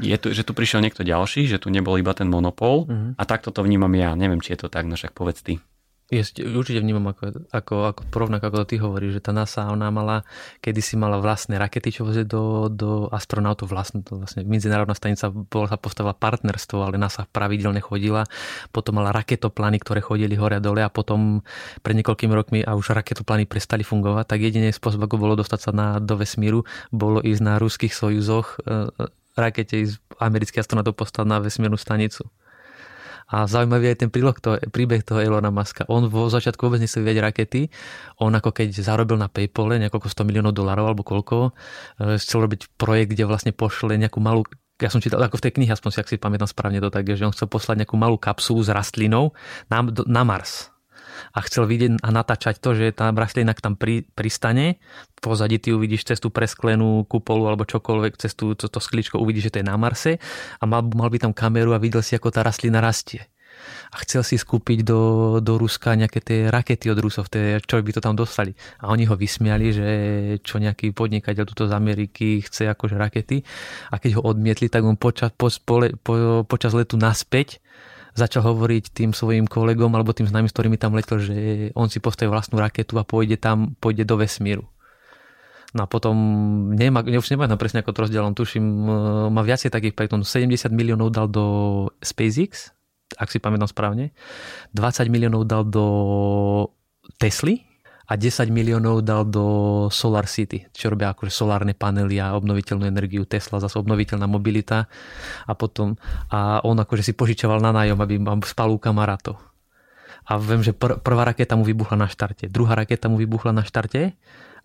je tu, že tu prišiel niekto ďalší, že tu nebol iba ten monopol mm-hmm. a takto to vnímam ja. Neviem, či je to tak, no však povedz ty. Je, určite vnímam ako, ako, ako porovnak, ako ty hovoríš, že tá NASA, ona mala, kedysi mala vlastné rakety, čo vozie do, do astronautov vlastne, to vlastne medzinárodná stanica bola sa postavila partnerstvo, ale NASA pravidelne chodila, potom mala raketoplány, ktoré chodili hore a dole a potom pred niekoľkými rokmi a už raketoplány prestali fungovať, tak jediný spôsob, ako bolo dostať sa na, do vesmíru, bolo ísť na ruských sojuzoch e, e rakete ísť americký astronautov postaviť na vesmírnu stanicu. A zaujímavý je ten príloh, to, príbeh toho Elona Muska. On vo začiatku vôbec nechcel vyviať rakety. On ako keď zarobil na Paypole niekoľko 100 miliónov dolarov alebo koľko, e, chcel robiť projekt, kde vlastne pošle nejakú malú ja som čítal, ako v tej knihe, aspoň si, ak si pamätám správne to tak, že on chcel poslať nejakú malú kapsulu s rastlinou na, na Mars a chcel vidieť a natáčať to, že tá rastlina tam pri, pristane, pozadí ty uvidíš cez tú presklenú kupolu alebo čokoľvek, cez tú, to, to skličko uvidíš, že to je na Marse a mal, mal by tam kameru a videl si, ako tá rastlina rastie a chcel si skúpiť do, do Ruska nejaké tie rakety od Rusov, tie, čo by to tam dostali. A oni ho vysmiali, že čo nejaký podnikateľ tuto z Ameriky chce akože rakety. A keď ho odmietli, tak on počas, po, po, po, počas letu naspäť začal hovoriť tým svojim kolegom alebo tým známym, s ktorými tam letel, že on si postaví vlastnú raketu a pôjde tam, pôjde do vesmíru. No a potom, neviem, už neviem presne ako to rozdielom, tuším, e, má viacej takých projektov. 70 miliónov dal do SpaceX, ak si pamätám správne. 20 miliónov dal do Tesly, a 10 miliónov dal do Solar City, čo robia akože solárne panely a obnoviteľnú energiu. Tesla zase obnoviteľná mobilita a potom a on akože si požičoval na nájom, aby spal u kamarátov. A viem, že pr- prvá raketa mu vybuchla na štarte, druhá raketa mu vybuchla na štarte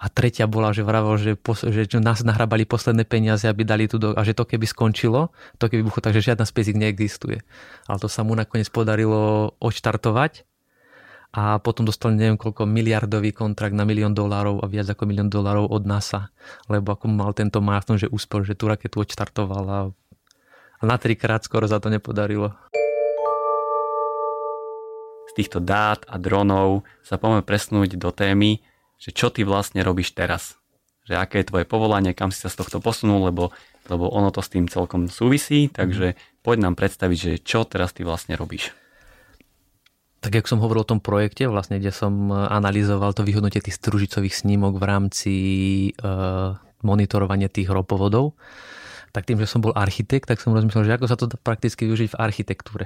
a tretia bola, že vravel, že, pos- že nás nahrabali posledné peniaze, aby dali tu do, a že to keby skončilo, to keby vybuchlo, takže žiadna SpaceX neexistuje. Ale to sa mu nakoniec podarilo odštartovať a potom dostali neviem koľko miliardový kontrakt na milión dolárov a viac ako milión dolárov od NASA, lebo ako mal tento maraton, že úspel, že tú raketu odštartoval a, na trikrát skoro za to nepodarilo. Z týchto dát a dronov sa poďme presnúť do témy, že čo ty vlastne robíš teraz. Že aké je tvoje povolanie, kam si sa z tohto posunul, lebo, lebo ono to s tým celkom súvisí, takže poď nám predstaviť, že čo teraz ty vlastne robíš tak jak som hovoril o tom projekte, vlastne, kde som e, analyzoval to vyhodnotie tých stružicových snímok v rámci uh, monitorovania tých ropovodov, tak tým, že som bol architekt, tak som rozmyslel, že ako sa to dá prakticky využiť v architektúre.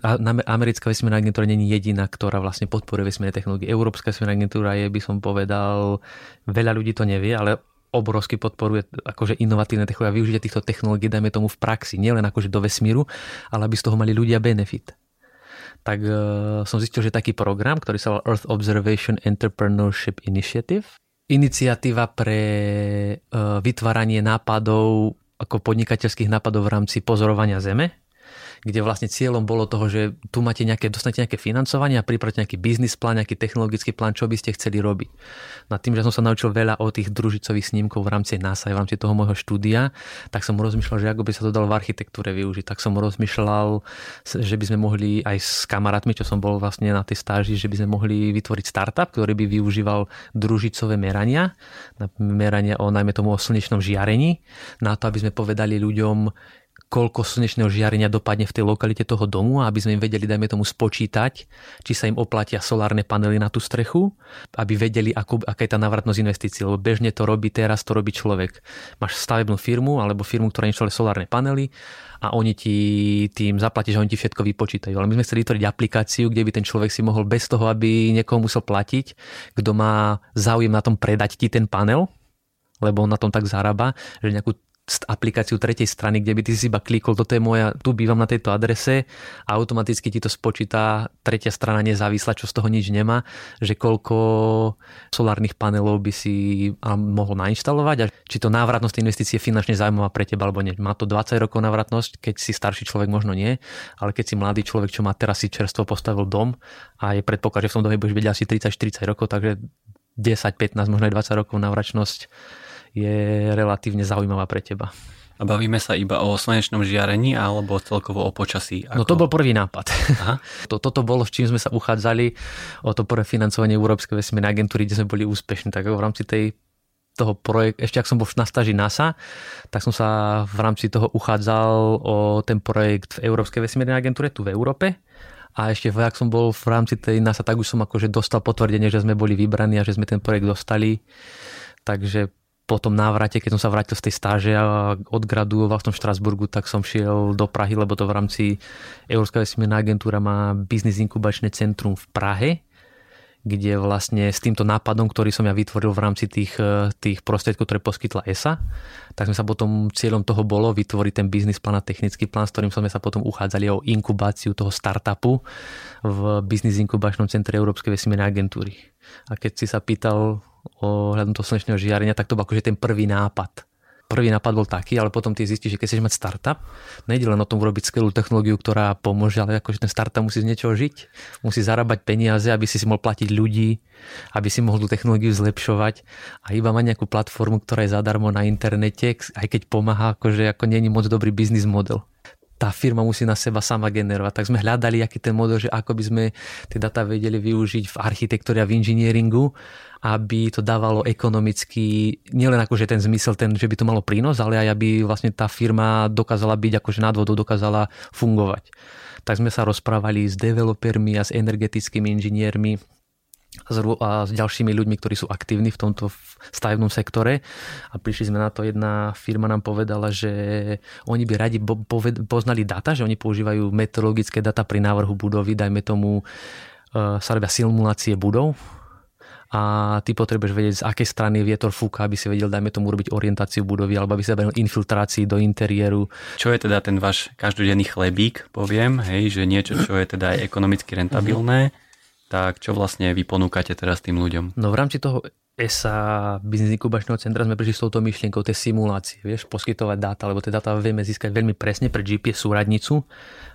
A americká vesmírna agentúra není jediná, ktorá vlastne podporuje vesmírne technológie. Európska vesmírna agentúra je, by som povedal, veľa ľudí to nevie, ale obrovsky podporuje akože inovatívne technológie a využitie týchto technológií, dajme tomu v praxi, nielen akože do vesmíru, ale aby z toho mali ľudia benefit tak uh, som zistil, že taký program, ktorý sa volá Earth Observation Entrepreneurship Initiative, iniciatíva pre uh, vytváranie nápadov ako podnikateľských nápadov v rámci pozorovania Zeme kde vlastne cieľom bolo toho, že tu máte nejaké, dostanete nejaké financovanie a pripravte nejaký biznis plán, nejaký technologický plán, čo by ste chceli robiť. Na tým, že som sa naučil veľa o tých družicových snímkov v rámci NASA, v rámci toho môjho štúdia, tak som rozmýšľal, že ako by sa to dalo v architektúre využiť. Tak som rozmýšľal, že by sme mohli aj s kamarátmi, čo som bol vlastne na tej stáži, že by sme mohli vytvoriť startup, ktorý by využíval družicové merania, merania o najmä tomu o slnečnom žiarení, na to, aby sme povedali ľuďom, koľko slnečného žiarenia dopadne v tej lokalite toho domu, aby sme im vedeli, dajme tomu, spočítať, či sa im oplatia solárne panely na tú strechu, aby vedeli, ako, aká je tá návratnosť investícií. Lebo bežne to robí teraz, to robí človek. Máš stavebnú firmu alebo firmu, ktorá inštaluje solárne panely a oni ti tým zaplatia, že oni ti všetko vypočítajú. Ale my sme chceli vytvoriť aplikáciu, kde by ten človek si mohol bez toho, aby niekoho musel platiť, kto má záujem na tom predať ti ten panel, lebo on na tom tak zarába, že nejakú aplikáciu tretej strany, kde by ty si iba klikol, toto je moja, tu bývam na tejto adrese a automaticky ti to spočíta tretia strana nezávislá, čo z toho nič nemá, že koľko solárnych panelov by si mohol nainštalovať a či to návratnosť investície je finančne zaujímavá pre teba alebo nie. Má to 20 rokov návratnosť, keď si starší človek možno nie, ale keď si mladý človek, čo má teraz si čerstvo postavil dom a je predpoklad, že v tom dome budeš byť asi 30-40 rokov, takže 10, 15, možno aj 20 rokov návratnosť je relatívne zaujímavá pre teba. A bavíme sa iba o slnečnom žiarení alebo celkovo o počasí? Ako... No to bol prvý nápad. Aha. (laughs) to, toto bolo, s čím sme sa uchádzali o to prvé financovanie Európskej vesmírnej agentúry, kde sme boli úspešní. Tak v rámci tej toho projekt, ešte ak som bol na stáži NASA, tak som sa v rámci toho uchádzal o ten projekt v Európskej vesmírnej agentúre tu v Európe. A ešte ak som bol v rámci tej NASA, tak už som akože dostal potvrdenie, že sme boli vybraní a že sme ten projekt dostali. Takže po tom návrate, keď som sa vrátil z tej stáže a odgraduoval v tom Štrasburgu, tak som šiel do Prahy, lebo to v rámci Európska vesmírna agentúra má biznis inkubačné centrum v Prahe, kde vlastne s týmto nápadom, ktorý som ja vytvoril v rámci tých, tých prostriedkov, ktoré poskytla ESA, tak sme sa potom, cieľom toho bolo vytvoriť ten biznis plán a technický plán, s ktorým sme sa potom uchádzali o inkubáciu toho startupu v biznis inkubačnom centre Európskej vesmírnej agentúry. A keď si sa pýtal ohľadom toho slnečného žiarenia, tak to bol akože ten prvý nápad. Prvý nápad bol taký, ale potom ty zistíš, že keď chceš mať startup, nejde len o tom urobiť skvelú technológiu, ktorá pomôže, ale akože ten startup musí z niečoho žiť. Musí zarábať peniaze, aby si si mohol platiť ľudí, aby si mohol tú technológiu zlepšovať a iba mať nejakú platformu, ktorá je zadarmo na internete, aj keď pomáha, akože ako není moc dobrý biznis model tá firma musí na seba sama generovať. Tak sme hľadali, aký ten model, že ako by sme tie data vedeli využiť v architektúre a v inžinieringu aby to dávalo ekonomicky, nielen akože ten zmysel, ten, že by to malo prínos, ale aj aby vlastne tá firma dokázala byť akože nad vodou, dokázala fungovať. Tak sme sa rozprávali s developermi a s energetickými inžiniermi a s ďalšími ľuďmi, ktorí sú aktívni v tomto stavebnom sektore a prišli sme na to, jedna firma nám povedala, že oni by radi poznali data, že oni používajú meteorologické data pri návrhu budovy, dajme tomu e, sa robia simulácie budov a ty potrebuješ vedieť, z akej strany vietor fúka, aby si vedel, dajme tomu, urobiť orientáciu budovy, alebo aby sa vedel infiltrácii do interiéru. Čo je teda ten váš každodenný chlebík, poviem, hej, že niečo, čo je teda aj ekonomicky rentabilné. Tak čo vlastne vy ponúkate teraz tým ľuďom? No v rámci toho ESA Business Inkubačného centra sme prišli s touto myšlienkou tej simulácie, vieš, poskytovať dáta, lebo tie dáta vieme získať veľmi presne pre GPS súradnicu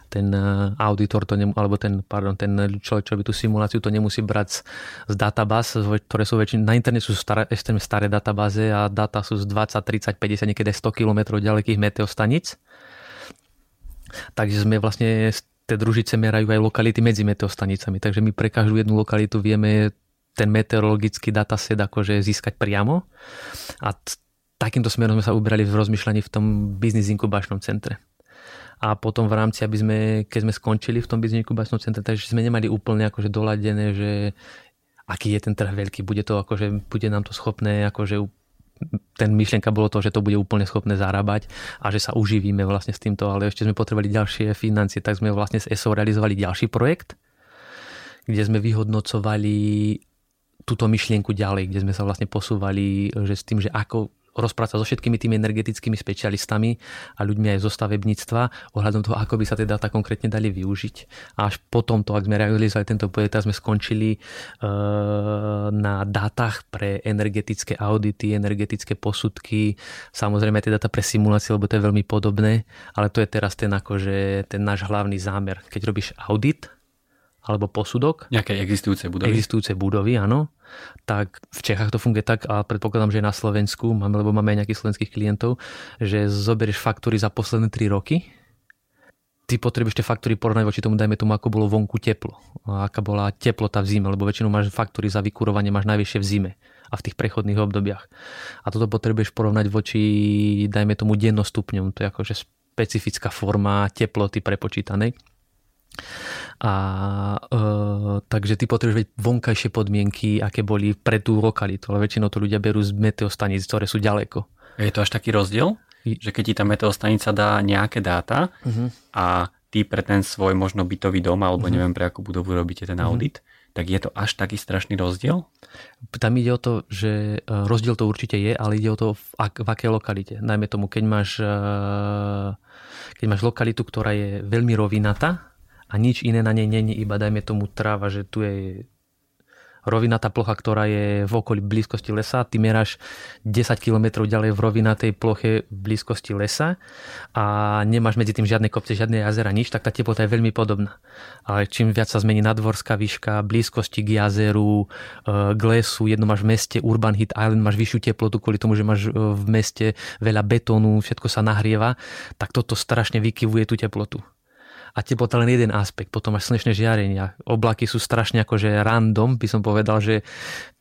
ten eh, auditor to nem, alebo ten, pardon, ten človek, čo by tú simuláciu, to nemusí brať z, z databáz, ktoré sú väčšine, na internete sú staré, ešte staré databáze a data sú z 20, 30, 50, niekedy 100 km ďalekých meteostaníc. Takže sme vlastne tie družice merajú aj lokality medzi meteostanicami, takže my pre každú jednu lokalitu vieme ten meteorologický dataset akože získať priamo. A t- takýmto smerom sme sa uberali v rozmýšľaní v tom biznis inkubačnom centre. A potom v rámci, aby sme, keď sme skončili v tom biznis inkubačnom centre, takže sme nemali úplne akože doladené, že aký je ten trh veľký, bude to akože, bude nám to schopné akože ten myšlienka bolo to, že to bude úplne schopné zarábať a že sa uživíme vlastne s týmto, ale ešte sme potrebovali ďalšie financie, tak sme vlastne s ESO realizovali ďalší projekt, kde sme vyhodnocovali túto myšlienku ďalej, kde sme sa vlastne posúvali že s tým, že ako rozprávať so všetkými tými energetickými špecialistami a ľuďmi aj zo stavebníctva ohľadom toho, ako by sa tie dáta konkrétne dali využiť. A až potom to, ak sme realizovali tento projekt, sme skončili e, na dátach pre energetické audity, energetické posudky, samozrejme tie dáta pre simulácie, lebo to je veľmi podobné, ale to je teraz ten, akože, ten náš hlavný zámer. Keď robíš audit, alebo posudok. Nejaké existujúce budovy. Existujúce budovy, áno tak v Čechách to funguje tak a predpokladám, že na Slovensku, máme, lebo máme aj nejakých slovenských klientov, že zoberieš faktúry za posledné 3 roky, ty potrebuješ tie faktúry porovnať voči tomu, dajme tomu, ako bolo vonku teplo a aká bola teplota v zime, lebo väčšinou máš faktúry za vykurovanie, máš najvyššie v zime a v tých prechodných obdobiach. A toto potrebuješ porovnať voči, dajme tomu, dennostupňom. To je akože špecifická forma teploty prepočítanej. A e, takže ty potrebuješ vedieť vonkajšie podmienky, aké boli pre tú lokalitu, ale väčšinou to ľudia berú z meteostaníc, ktoré sú ďaleko. Je to až taký rozdiel? Že keď ti tá meteostanica dá nejaké dáta uh-huh. a ty pre ten svoj možno bytový dom, alebo uh-huh. neviem pre akú budovu robíte ten mhm. audit, uh-huh. tak je to až taký strašný rozdiel? Tam ide o to, že e, rozdiel to určite je, ale ide o to v, ak, v akej lokalite. Najmä tomu, keď máš, e, keď máš lokalitu, ktorá je veľmi rovinatá, a nič iné na nej není, iba dajme tomu tráva, že tu je rovinatá plocha, ktorá je v okolí blízkosti lesa. Ty meráš 10 km ďalej v rovinatej ploche v blízkosti lesa a nemáš medzi tým žiadne kopce, žiadne jazera, nič, tak tá teplota je veľmi podobná. Ale čím viac sa zmení nadvorská výška, blízkosti k jazeru, e, k lesu, jedno máš v meste, Urban Heat Island, máš vyššiu teplotu kvôli tomu, že máš e, v meste veľa betónu, všetko sa nahrieva, tak toto strašne vykyvuje tú teplotu a teplota len jeden aspekt. Potom máš slnečné žiarenia. Oblaky sú strašne akože random, by som povedal, že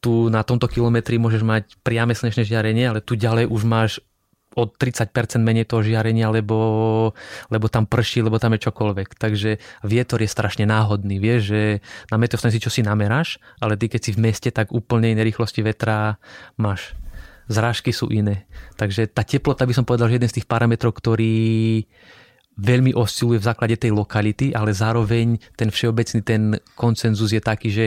tu na tomto kilometri môžeš mať priame slnečné žiarenie, ale tu ďalej už máš od 30% menej toho žiarenia, lebo, lebo tam prší, lebo tam je čokoľvek. Takže vietor je strašne náhodný. Vieš, že na meteostanici čo si nameráš, ale ty keď si v meste, tak úplne iné rýchlosti vetra máš. Zrážky sú iné. Takže tá teplota by som povedal, že jeden z tých parametrov, ktorý veľmi osciluje v základe tej lokality, ale zároveň ten všeobecný ten koncenzus je taký, že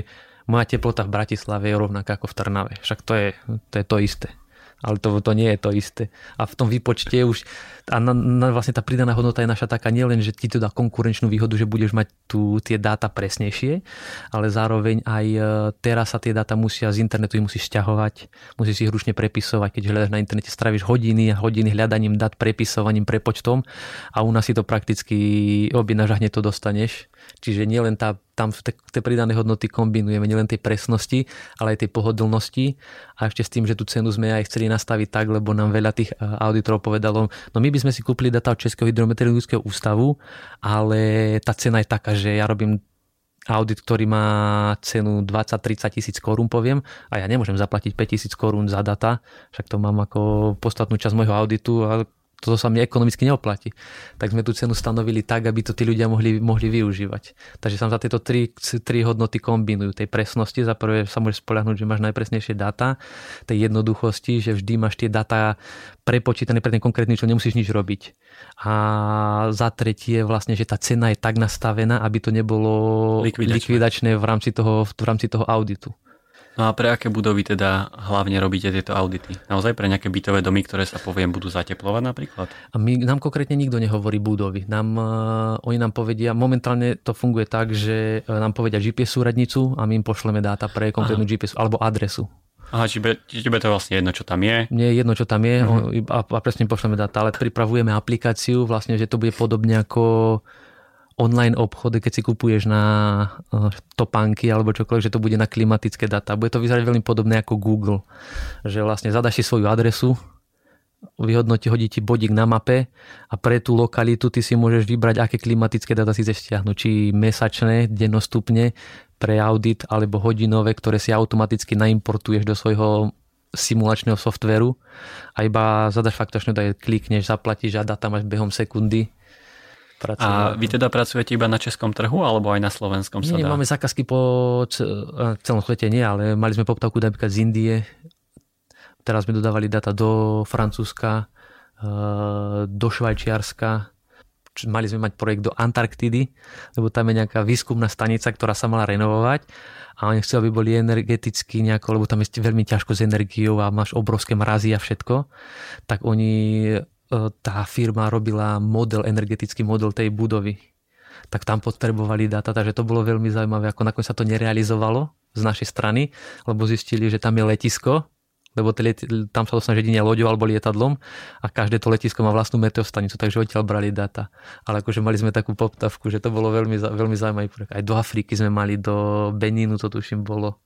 moja teplota v Bratislave je rovnaká ako v Trnave. Však to je to, je to isté ale to, to nie je to isté. A v tom výpočte už, a na, na, vlastne tá pridaná hodnota je naša taká nielen, že ti to dá konkurenčnú výhodu, že budeš mať tu tie dáta presnejšie, ale zároveň aj e, teraz sa tie dáta musia z internetu musíš stiahovať, musíš ich ručne prepisovať, keď hľadaš na internete, stráviš hodiny a hodiny hľadaním dát, prepisovaním, prepočtom a u nás si to prakticky objednáš a hneď to dostaneš. Čiže nielen tá tam tie pridané hodnoty kombinujeme nielen tej presnosti, ale aj tej pohodlnosti. A ešte s tým, že tú cenu sme aj chceli nastaviť tak, lebo nám veľa tých eh, auditorov povedalo, no my by sme si kúpili data od Českého hydrometeorologického ústavu, ale tá cena je taká, že ja robím audit, ktorý má cenu 20-30 tisíc korún, poviem, a ja nemôžem zaplatiť 5 tisíc korún za data, však to mám ako podstatnú časť môjho auditu, ale toto sa mne ekonomicky neoplatí. Tak sme tú cenu stanovili tak, aby to tí ľudia mohli, mohli využívať. Takže sa za tieto tri, tri hodnoty kombinujú. Tej presnosti, za prvé sa môžeš spolahnúť, že máš najpresnejšie dáta, tej jednoduchosti, že vždy máš tie dáta prepočítané pre ten konkrétny čo nemusíš nič robiť. A za tretie vlastne, že tá cena je tak nastavená, aby to nebolo likvidačné, likvidačné v, rámci toho, v rámci toho auditu. No a pre aké budovy teda hlavne robíte tieto audity? Naozaj pre nejaké bytové domy, ktoré sa poviem budú zateplovať napríklad? A my, nám konkrétne nikto nehovorí budovy. Nám, uh, oni nám povedia, momentálne to funguje tak, že uh, nám povedia GPS súradnicu a my im pošleme dáta pre konkrétnu Aha. GPS alebo adresu. Aha, čiže tebe to vlastne jedno, čo tam je? Nie je jedno, čo tam je uh-huh. a, a presne pošleme dáta, ale pripravujeme aplikáciu, vlastne, že to bude podobne ako online obchody, keď si kupuješ na eh, topánky alebo čokoľvek, že to bude na klimatické data. Bude to vyzerať veľmi podobné ako Google. Že vlastne zadaš si svoju adresu, vyhodnotí, hodí ti bodík na mape a pre tú lokalitu ty si môžeš vybrať, aké klimatické data si chceš stiahnuť. Či mesačné, dennostupne pre audit alebo hodinové, ktoré si automaticky naimportuješ do svojho simulačného softveru a iba zadaš faktočnú daj, klikneš, zaplatíš a data máš behom sekundy a vy teda pracujete iba na českom trhu alebo aj na slovenskom nie, sa dá? máme zákazky po celom svete, nie, ale mali sme poptávku napríklad z Indie. Teraz sme dodávali data do Francúzska, eh, do Švajčiarska, mali sme mať projekt do Antarktidy, lebo tam je nejaká výskumná stanica, ktorá sa mala renovovať a oni chceli, aby boli energeticky nejako, lebo tam je veľmi ťažko s energiou a máš obrovské mrazy a všetko, tak oni E, tá firma robila model, energetický model tej budovy. Tak tam potrebovali dáta, takže to bolo veľmi zaujímavé, ako nakoniec sa to nerealizovalo z našej strany, lebo zistili, že tam je letisko, lebo tam sa dostaneš jedine loďou alebo lietadlom a každé to letisko má vlastnú meteostanicu, takže odtiaľ brali data. Ale akože mali sme takú poptavku, že to bolo veľmi, veľmi zaujímavý. Aj do Afriky sme mali, do Beninu to tuším bolo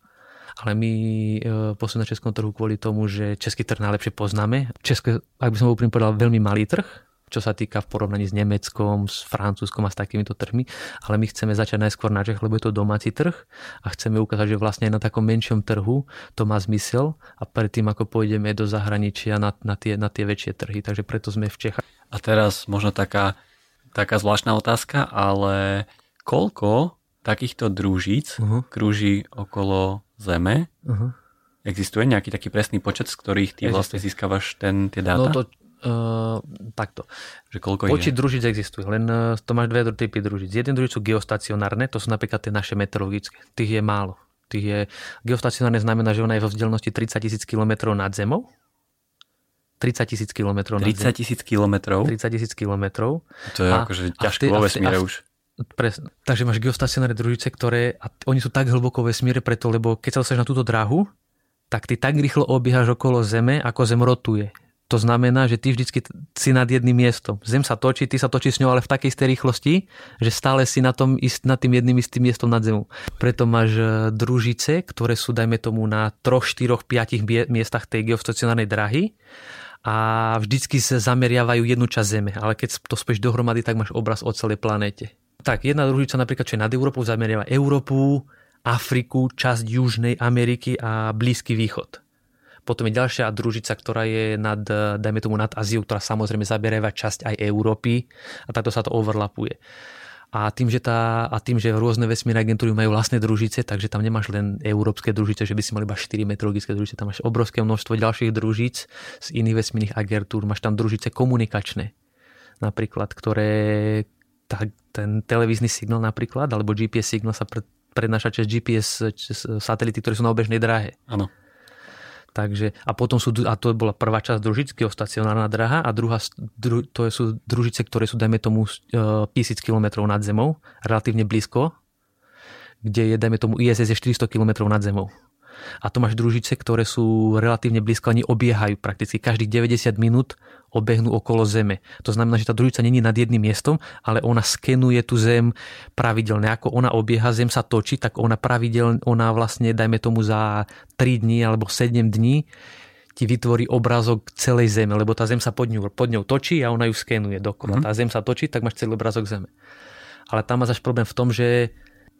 ale my e, posúvame na českom trhu kvôli tomu, že český trh najlepšie poznáme. České, ak by som úprimne povedal, veľmi malý trh, čo sa týka v porovnaní s Nemeckom, s Francúzskom a s takýmito trhmi, ale my chceme začať najskôr na Čech, lebo je to domáci trh a chceme ukázať, že vlastne aj na takom menšom trhu to má zmysel a predtým ako pôjdeme do zahraničia na, na, tie, na tie väčšie trhy, takže preto sme v Čechách. A teraz možno taká, taká zvláštna otázka, ale koľko takýchto družíc uh-huh. krúži okolo Zeme? Uh-huh. Existuje nejaký taký presný počet, z ktorých ty Existuje. vlastne získavaš ten, tie dáta? No to, Uh, takto. Že koľko Počet družíc existuje, len uh, to máš dve typy družíc. Jeden družíc sú geostacionárne, to sú napríklad tie naše meteorologické. Tých je málo. Tých je, geostacionárne znamená, že ona je vo vzdialenosti 30 tisíc km nad zemou. 30 tisíc km 30 tisíc km? 30 tisíc km. To je a, akože ťažko vo vesmíre už. Presne. Takže máš geostacionárne družice, ktoré, a oni sú tak hlboko vo vesmíre preto, lebo keď sa dostaneš na túto dráhu, tak ty tak rýchlo obiehaš okolo Zeme, ako Zem rotuje. To znamená, že ty vždycky si nad jedným miestom. Zem sa točí, ty sa točíš s ňou, ale v takej istej rýchlosti, že stále si na tom nad tým jedným istým miestom nad zemou. Preto máš e, družice, ktoré sú, dajme tomu, na 3, 4, 5 miestach tej geostacionárnej dráhy a vždycky sa zameriavajú jednu časť Zeme. Ale keď to speš dohromady, tak máš obraz o celej planéte. Tak, jedna družica napríklad, čo je nad Európou, zameriava Európu, Afriku, časť Južnej Ameriky a Blízky východ. Potom je ďalšia družica, ktorá je nad, dajme tomu nad Aziu, ktorá samozrejme zaberieva časť aj Európy a takto sa to overlapuje. A tým, že, tá, a tým, že rôzne vesmírne agentúry majú vlastné družice, takže tam nemáš len európske družice, že by si mali iba 4 meteorologické družice, tam máš obrovské množstvo ďalších družíc z iných vesmírnych agentúr, máš tam družice komunikačné, napríklad, ktoré tá, ten televízny signál napríklad, alebo GPS signál sa prednáša cez GPS cez satelity, ktoré sú na obežnej dráhe. Áno. Takže, a potom sú, a to bola prvá časť družického stacionárna draha a druhá, dru, to sú družice, ktoré sú, dajme tomu, uh, tisíc km nad zemou, relatívne blízko, kde je, dajme tomu, ISS je 400 km nad zemou a to máš družice, ktoré sú relatívne blízko, oni obiehajú prakticky každých 90 minút obehnú okolo Zeme. To znamená, že tá družica není nad jedným miestom, ale ona skenuje tú Zem pravidelne. Ako ona obieha, Zem sa točí, tak ona pravidelne, ona vlastne, dajme tomu za 3 dní alebo 7 dní ti vytvorí obrázok celej Zeme, lebo tá Zem sa pod ňou, pod ňou točí a ona ju skenuje dokola. Mm. Tá Zem sa točí, tak máš celý obrázok Zeme. Ale tam má zaš problém v tom, že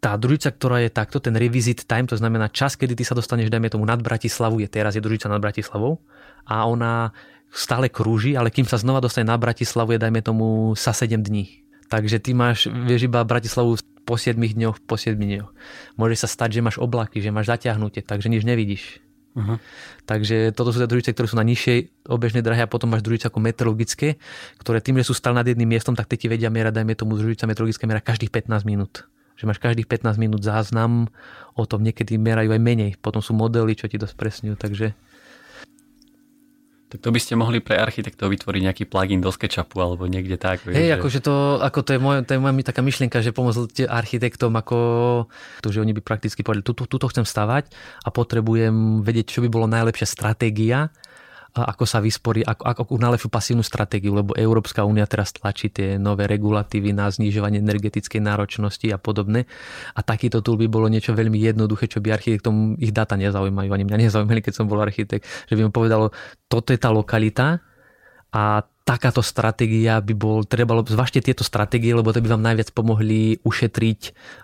tá družica, ktorá je takto, ten revisit time, to znamená čas, kedy ty sa dostaneš, dajme tomu, nad Bratislavu, je teraz je družica nad Bratislavou a ona stále krúži, ale kým sa znova dostane na Bratislavu, je, dajme tomu, sa 7 dní. Takže ty máš, vieš iba Bratislavu po 7 dňoch, po 7 dňoch. Môže sa stať, že máš oblaky, že máš zaťahnutie, takže nič nevidíš. Uh-huh. Takže toto sú tie družice, ktoré sú na nižšej obežnej drahe a potom máš družice ako meteorologické, ktoré tým, že sú stále nad jedným miestom, tak tie ti vedia merať, dajme tomu družica meteorologické mera každých 15 minút že máš každých 15 minút záznam o tom, niekedy merajú aj menej, potom sú modely, čo ti to spresňujú, takže tak to by ste mohli pre architektov vytvoriť nejaký plugin do SketchUpu alebo niekde tak. Hej, že... akože to, ako to je, moja, to je moja taká myšlienka, že pomôcť architektom ako to, že oni by prakticky povedali, tuto, tuto chcem stavať a potrebujem vedieť, čo by bolo najlepšia stratégia ako sa vysporí, ako, ako najlepšiu pasívnu stratégiu, lebo Európska únia teraz tlačí tie nové regulatívy na znižovanie energetickej náročnosti a podobne. A takýto tool by bolo niečo veľmi jednoduché, čo by architektom ich data nezaujímajú. Ani mňa nezaujímali, keď som bol architekt, že by mi povedalo, toto je tá lokalita a takáto stratégia by bol, trebalo, zvažte tieto stratégie, lebo to by vám najviac pomohli ušetriť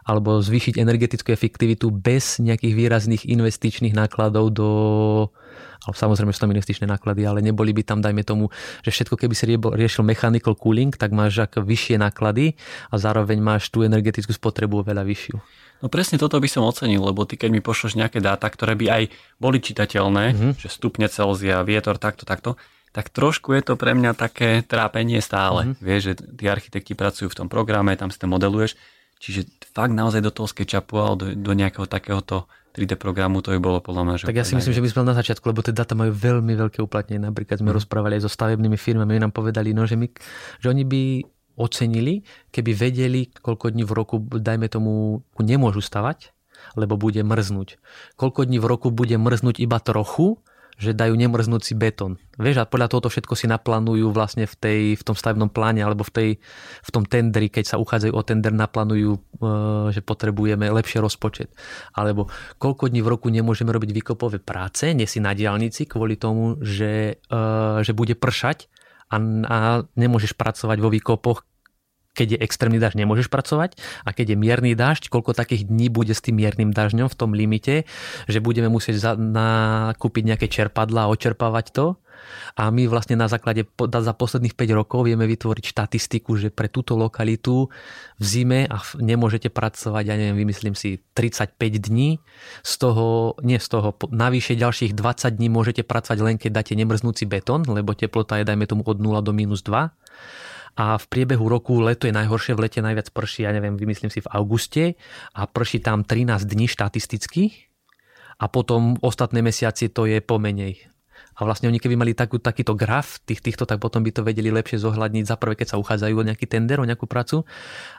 alebo zvýšiť energetickú efektivitu bez nejakých výrazných investičných nákladov do ale samozrejme sú tam investičné náklady, ale neboli by tam, dajme tomu, že všetko keby si riešil mechanical cooling, tak máš ako vyššie náklady a zároveň máš tú energetickú spotrebu oveľa vyššiu. No presne toto by som ocenil, lebo ty keď mi pošleš nejaké dáta, ktoré by aj boli čitateľné, mm-hmm. že stupne Celzia, vietor, takto, takto, tak trošku je to pre mňa také trápenie stále. Mm-hmm. Vieš, že tí architekti pracujú v tom programe, tam si to modeluješ, čiže fakt naozaj do toho SketchUpu alebo do, do nejakého takéhoto 3D programu, to by bolo podľa mňa. Že tak ja si myslím, že by sme na začiatku, lebo tie data majú veľmi veľké uplatnenie. Napríklad sme mm. rozprávali aj so stavebnými firmami, nám povedali, no, že, my, že oni by ocenili, keby vedeli, koľko dní v roku, dajme tomu, nemôžu stavať, lebo bude mrznúť. Koľko dní v roku bude mrznúť iba trochu že dajú nemrznúci betón. Vieš, a podľa tohoto všetko si naplánujú vlastne v, tej, v tom stavebnom pláne alebo v, tej, v tom tendri, keď sa uchádzajú o tender, naplánujú, e, že potrebujeme lepšie rozpočet. Alebo koľko dní v roku nemôžeme robiť výkopové práce, nie si na diálnici kvôli tomu, že, e, že bude pršať a, a nemôžeš pracovať vo výkopoch, keď je extrémny dážď, nemôžeš pracovať a keď je mierny dážď, koľko takých dní bude s tým miernym dažďom v tom limite, že budeme musieť nakúpiť nejaké čerpadla a očerpávať to. A my vlastne na základe za posledných 5 rokov vieme vytvoriť štatistiku, že pre túto lokalitu v zime a nemôžete pracovať, ja neviem, vymyslím si 35 dní, z toho, nie z toho, navyše ďalších 20 dní môžete pracovať len keď dáte nemrznúci betón, lebo teplota je dajme tomu od 0 do minus 2 a v priebehu roku leto je najhoršie, v lete najviac prší, ja neviem, vymyslím si v auguste a prší tam 13 dní štatisticky a potom ostatné mesiace to je pomenej. A vlastne oni keby mali takú, takýto graf tých, týchto, tak potom by to vedeli lepšie zohľadniť za prvé, keď sa uchádzajú o nejaký tender, o nejakú prácu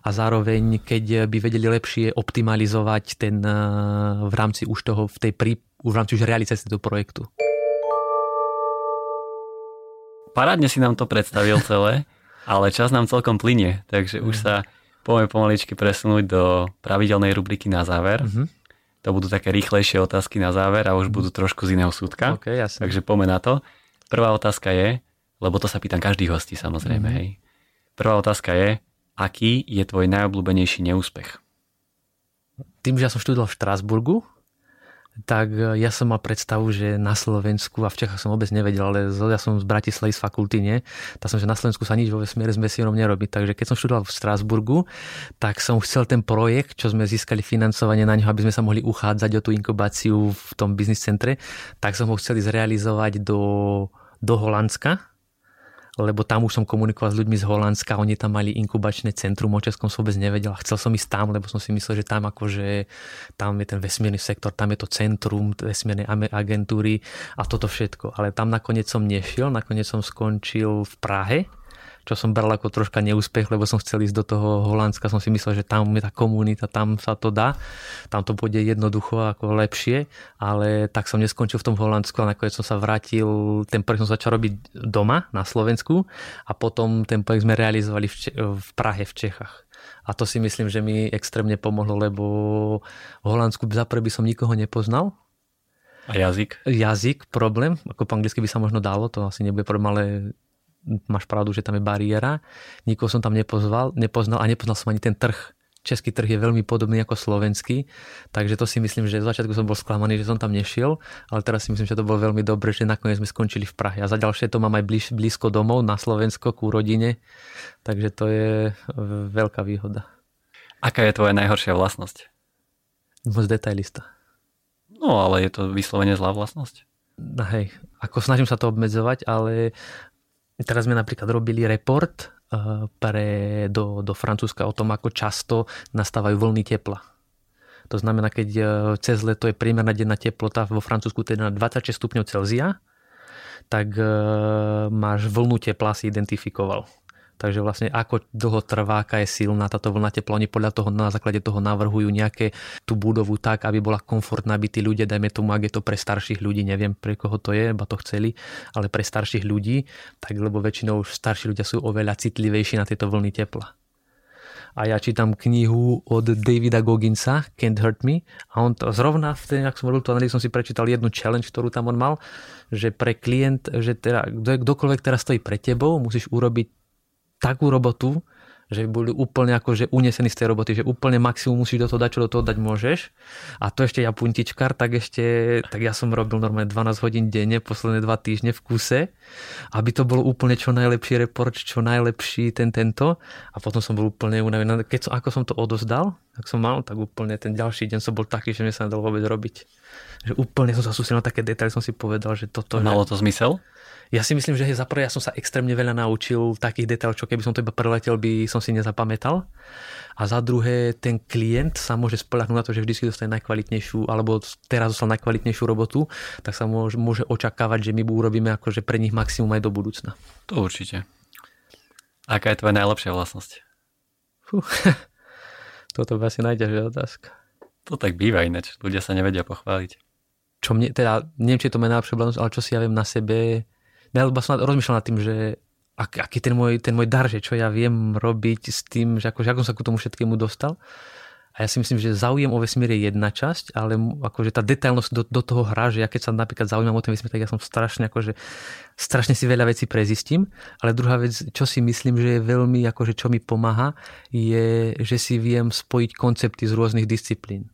a zároveň, keď by vedeli lepšie optimalizovať ten eh, v rámci už toho, v tej už v rámci už realizácie toho projektu. Parádne si nám to predstavil celé (laughs) ale čas nám celkom plinie, takže mm. už mhm. sa poďme pomaličky presunúť do pravidelnej rubriky na záver. Mm-hmm. To budú také rýchlejšie otázky na záver a už mm. budú trošku z iného súdka. Okay, jasne. Takže poďme na to. Prvá otázka je, lebo to sa pýtam každý hostí samozrejme, mm-hmm. hej. Prvá otázka je, aký je tvoj najobľúbenejší neúspech? Tým, že ja som študoval v Štrásburgu, tak e, ja som mal predstavu, že na Slovensku a v Čechách som vôbec nevedel, ale ja som z Bratislavy z fakulty, nie? Tak som, že na Slovensku sa nič vo vesmíre s mesírom nerobí. Takže keď som študoval v Strasburgu, tak som chcel ten projekt, čo sme získali financovanie na ňo, aby sme sa mohli uchádzať o tú inkubáciu v tom biznis centre, tak som ho chceli zrealizovať do, do Holandska, lebo tam už som komunikoval s ľuďmi z Holandska, oni tam mali inkubačné centrum, o Českom som vôbec nevedel a chcel som ísť tam, lebo som si myslel, že tam akože tam je ten vesmírny sektor, tam je to centrum vesmírnej agentúry a toto všetko. Ale tam nakoniec som nešiel, nakoniec som skončil v Prahe, čo som bral ako troška neúspech, lebo som chcel ísť do toho Holandska, som si myslel, že tam je tá komunita, tam sa to dá, tam to bude jednoducho ako lepšie, ale tak som neskončil v tom Holandsku a nakoniec som sa vrátil, ten projekt som začal robiť doma na Slovensku a potom ten projekt sme realizovali v, Če- v Prahe v Čechách. A to si myslím, že mi extrémne pomohlo, lebo v Holandsku za by som nikoho nepoznal, a jazyk? Jazyk, problém. Ako po anglicky by sa možno dalo, to asi nebude problém, ale máš pravdu, že tam je bariéra. Nikoho som tam nepozval, nepoznal a nepoznal som ani ten trh. Český trh je veľmi podobný ako slovenský, takže to si myslím, že v začiatku som bol sklamaný, že som tam nešiel, ale teraz si myslím, že to bolo veľmi dobre, že nakoniec sme skončili v Prahe. A za ďalšie to mám aj blíž, blízko domov na Slovensko, ku rodine, takže to je e, veľká výhoda. Aká je tvoja najhoršia vlastnosť? Moc detailista. No, ale je to vyslovene zlá vlastnosť. No, hej, ako snažím sa to obmedzovať, ale Teraz sme napríklad robili report eh, pre, do, do Francúzska o tom, ako často nastávajú vlny tepla. To znamená, keď eh, cez leto je priemerná denná teplota vo Francúzsku teda na 26 stupňov Celzia, tak eh, máš vlnu tepla si identifikoval. Takže vlastne ako dlho trvá, aká je silná táto vlna tepla, oni podľa toho na základe toho navrhujú nejaké tú budovu tak, aby bola komfortná, aby tí ľudia, dajme tomu, ak je to pre starších ľudí, neviem pre koho to je, ba to chceli, ale pre starších ľudí, tak lebo väčšinou už starší ľudia sú oveľa citlivejší na tieto vlny tepla. A ja čítam knihu od Davida Gogginsa, Can't Hurt Me a on to zrovna v tej, ak som robil tú analýzu, som si prečítal jednu challenge, ktorú tam on mal, že pre klient, že teda, kdokoľvek teraz stojí pre tebou, musíš urobiť takú robotu, že boli úplne akože unesení z tej roboty, že úplne maximum musíš do toho dať, čo do toho dať môžeš. A to ešte ja puntičkár, tak ešte, tak ja som robil normálne 12 hodín denne, posledné dva týždne v kuse, aby to bolo úplne čo najlepší report, čo najlepší ten tento. A potom som bol úplne unavený. Keď som, ako som to odozdal, tak som mal, tak úplne ten ďalší deň som bol taký, že mi sa nedalo vôbec robiť. Že úplne som sa sústredil na také detaily, som si povedal, že toto... Malo to zmysel? Ja si myslím, že za prvé ja som sa extrémne veľa naučil takých detailov, čo keby som to iba preletel, by som si nezapamätal. A za druhé, ten klient sa môže spolahnúť na to, že vždy dostane najkvalitnejšiu, alebo teraz dostal najkvalitnejšiu robotu, tak sa môže, môže očakávať, že my urobíme akože pre nich maximum aj do budúcna. To určite. Aká je tvoja najlepšia vlastnosť? Fú, (laughs) toto by asi najťažšia otázka. To tak býva ináč, ľudia sa nevedia pochváliť. Čo mne, teda, neviem, či je to moja najlepšia vlastnosť, ale čo si ja viem na sebe, ja lebo som rozmýšľal nad tým, že ak, aký ten môj, ten môj dar, že čo ja viem robiť s tým, že, ako, že ako sa ku tomu všetkému dostal. A ja si myslím, že záujem o vesmír je jedna časť, ale akože tá detailnosť do, do toho hrá, že ja keď sa napríklad zaujímam o ten vesmír, tak ja som strašne akože strašne si veľa vecí prezistím. Ale druhá vec, čo si myslím, že je veľmi, akože čo mi pomáha, je, že si viem spojiť koncepty z rôznych disciplín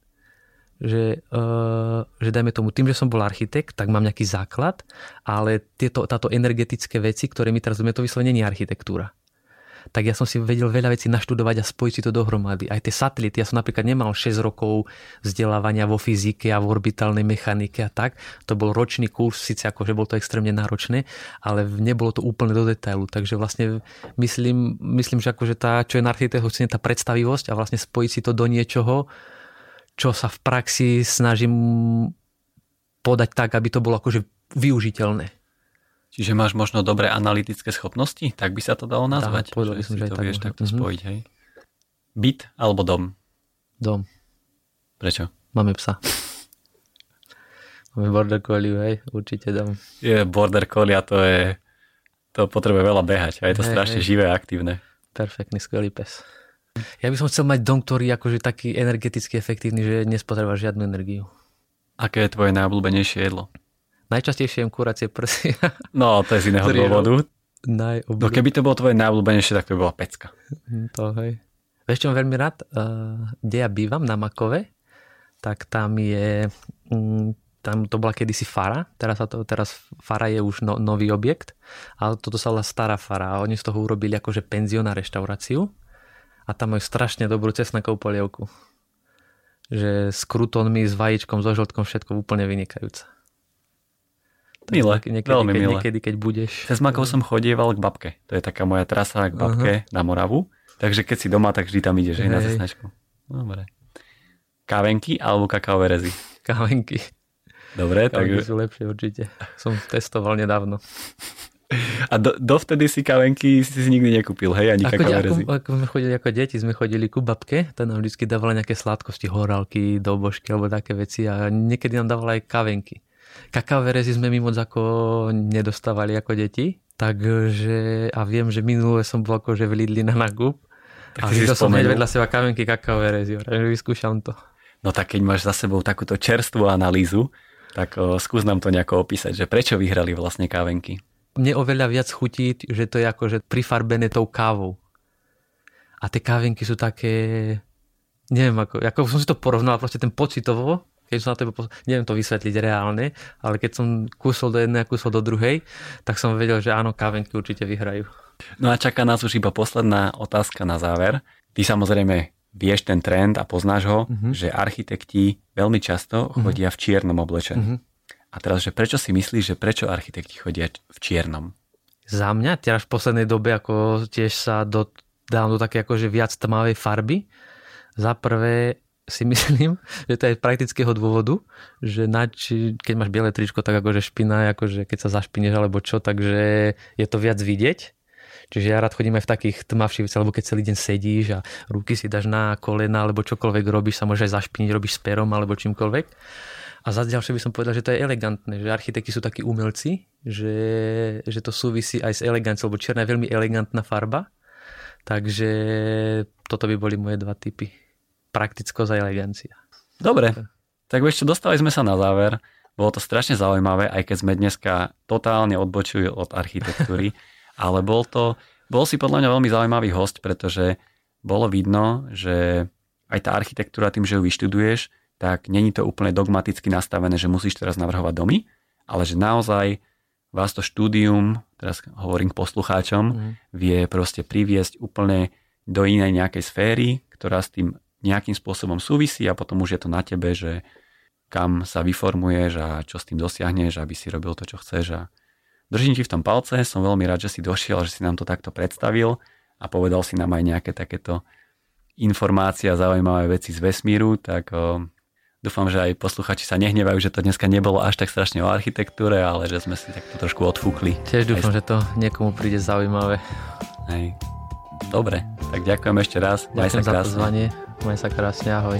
že, uh, že dajme tomu, tým, že som bol architekt, tak mám nejaký základ, ale tieto, táto energetické veci, ktoré mi teraz to vyslovene nie architektúra tak ja som si vedel veľa vecí naštudovať a spojiť si to dohromady. Aj tie satelity, ja som napríklad nemal 6 rokov vzdelávania vo fyzike a v orbitálnej mechanike a tak. To bol ročný kurz, síce akože bol to extrémne náročné, ale nebolo to úplne do detailu. Takže vlastne myslím, myslím že akože tá, čo je na architektu, tá predstavivosť a vlastne spojiť si to do niečoho, čo sa v praxi snažím podať tak, aby to bolo akože využiteľné. Čiže máš možno dobré analytické schopnosti? Tak by sa to dalo nazvať? Tak, povedal by som, že, že to tak vieš takto mm-hmm. spojiť, hej? Byt alebo dom? Dom. Prečo? Máme psa. Máme border collie, hej? Určite dom. Je border collie a to je... To potrebuje veľa behať a je to hej, strašne hej. živé a aktívne. Perfektný, skvelý pes. Ja by som chcel mať dom, ktorý je akože taký energeticky efektívny, že nespotreba žiadnu energiu. Aké je tvoje najobľúbenejšie jedlo? Najčastejšie jem kuracie prsy. (laughs) No, to je z iného dôvodu. No keby to bolo tvoje najobľúbenejšie, tak to by bola pecka. Hm, to hej. Vieš, čo veľmi rád, uh, kde ja bývam, na Makove, tak tam je, um, tam to bola kedysi fara, teraz, to, teraz fara je už no, nový objekt, ale toto sa volá stará fara a oni z toho urobili akože penzión a reštauráciu a tam majú strašne dobrú cesnakovú polievku. Že s krutonmi, s vajíčkom, so žltkom, všetko úplne vynikajúce. Milé, niekedy, veľmi keď, milé. Niekedy, keď budeš. Cez Makov som chodieval k babke. To je taká moja trasa k babke uh-huh. na Moravu. Takže keď si doma, tak vždy tam ideš, že na cestnačku. Dobre. Kávenky alebo kakaové rezy? Kávenky. Dobre, Kávenky tak... sú lepšie určite. Som testoval nedávno. A do, dovtedy si kavenky si, si nikdy nekúpil, hej, ani ako? Ako, ako sme chodili ako deti, sme chodili ku babke, tá nám vždy dávala nejaké sladkosti, horálky, dobožky alebo také veci a niekedy nám dávala aj kavenky. Kakaové rezy sme my moc ako nedostávali ako deti, takže a viem, že minulé som bol akože v Lidli na nakup a videl som hneď vedľa seba kavenky kakaové rezy, takže vyskúšam to. No tak keď máš za sebou takúto čerstvú analýzu, tak o, skús nám to nejako opísať, že prečo vyhrali vlastne kávenky? Mne oveľa viac chutí, že to je akože prifarbené tou kávou. A tie kávenky sú také, neviem, ako, ako som si to porovnal, proste ten pocitovo, keď som na tebe, neviem to vysvetliť reálne, ale keď som kúsol do jednej a kúsol do druhej, tak som vedel, že áno, kávenky určite vyhrajú. No a čaká nás už iba posledná otázka na záver. Ty samozrejme vieš ten trend a poznáš ho, uh-huh. že architekti veľmi často uh-huh. chodia v čiernom oblečení. Uh-huh. A teraz, že prečo si myslíš, že prečo architekti chodia v čiernom? Za mňa, teraz v poslednej dobe, ako tiež sa do, dám do také akože viac tmavej farby. Za prvé, si (laughs) myslím, že to je praktického dôvodu, že nač, keď máš biele tričko, tak akože špina, akože keď sa zašpineš alebo čo, takže je to viac vidieť. Čiže ja rád chodím aj v takých tmavších veciach, alebo keď celý deň sedíš a ruky si dáš na kolena, alebo čokoľvek robíš, sa môže aj zašpiniť, robíš s perom alebo čímkoľvek. A za ďalšie by som povedal, že to je elegantné, že architekti sú takí umelci, že, že to súvisí aj s eleganciou, lebo čierna je veľmi elegantná farba. Takže toto by boli moje dva typy praktickosť a elegancia. Dobre, tak ešte dostali sme sa na záver. Bolo to strašne zaujímavé, aj keď sme dneska totálne odbočili od architektúry, (laughs) ale bol to, bol si podľa mňa veľmi zaujímavý host, pretože bolo vidno, že aj tá architektúra tým, že ju vyštuduješ, tak není to úplne dogmaticky nastavené, že musíš teraz navrhovať domy, ale že naozaj vás to štúdium, teraz hovorím k poslucháčom, mm. vie proste priviesť úplne do inej nejakej sféry, ktorá s tým nejakým spôsobom súvisí a potom už je to na tebe, že kam sa vyformuješ a čo s tým dosiahneš, aby si robil to, čo chceš. A držím ti v tom palce, som veľmi rád, že si došiel, že si nám to takto predstavil a povedal si nám aj nejaké takéto informácie a zaujímavé veci z vesmíru, tak dúfam, že aj posluchači sa nehnevajú, že to dneska nebolo až tak strašne o architektúre, ale že sme si takto trošku odfúkli. Tiež dúfam, aj... že to niekomu príde zaujímavé. Hej. Dobre, tak ďakujem ešte raz. Ďakujem Maj sa za pozvanie. Maj sa krásne, ahoj.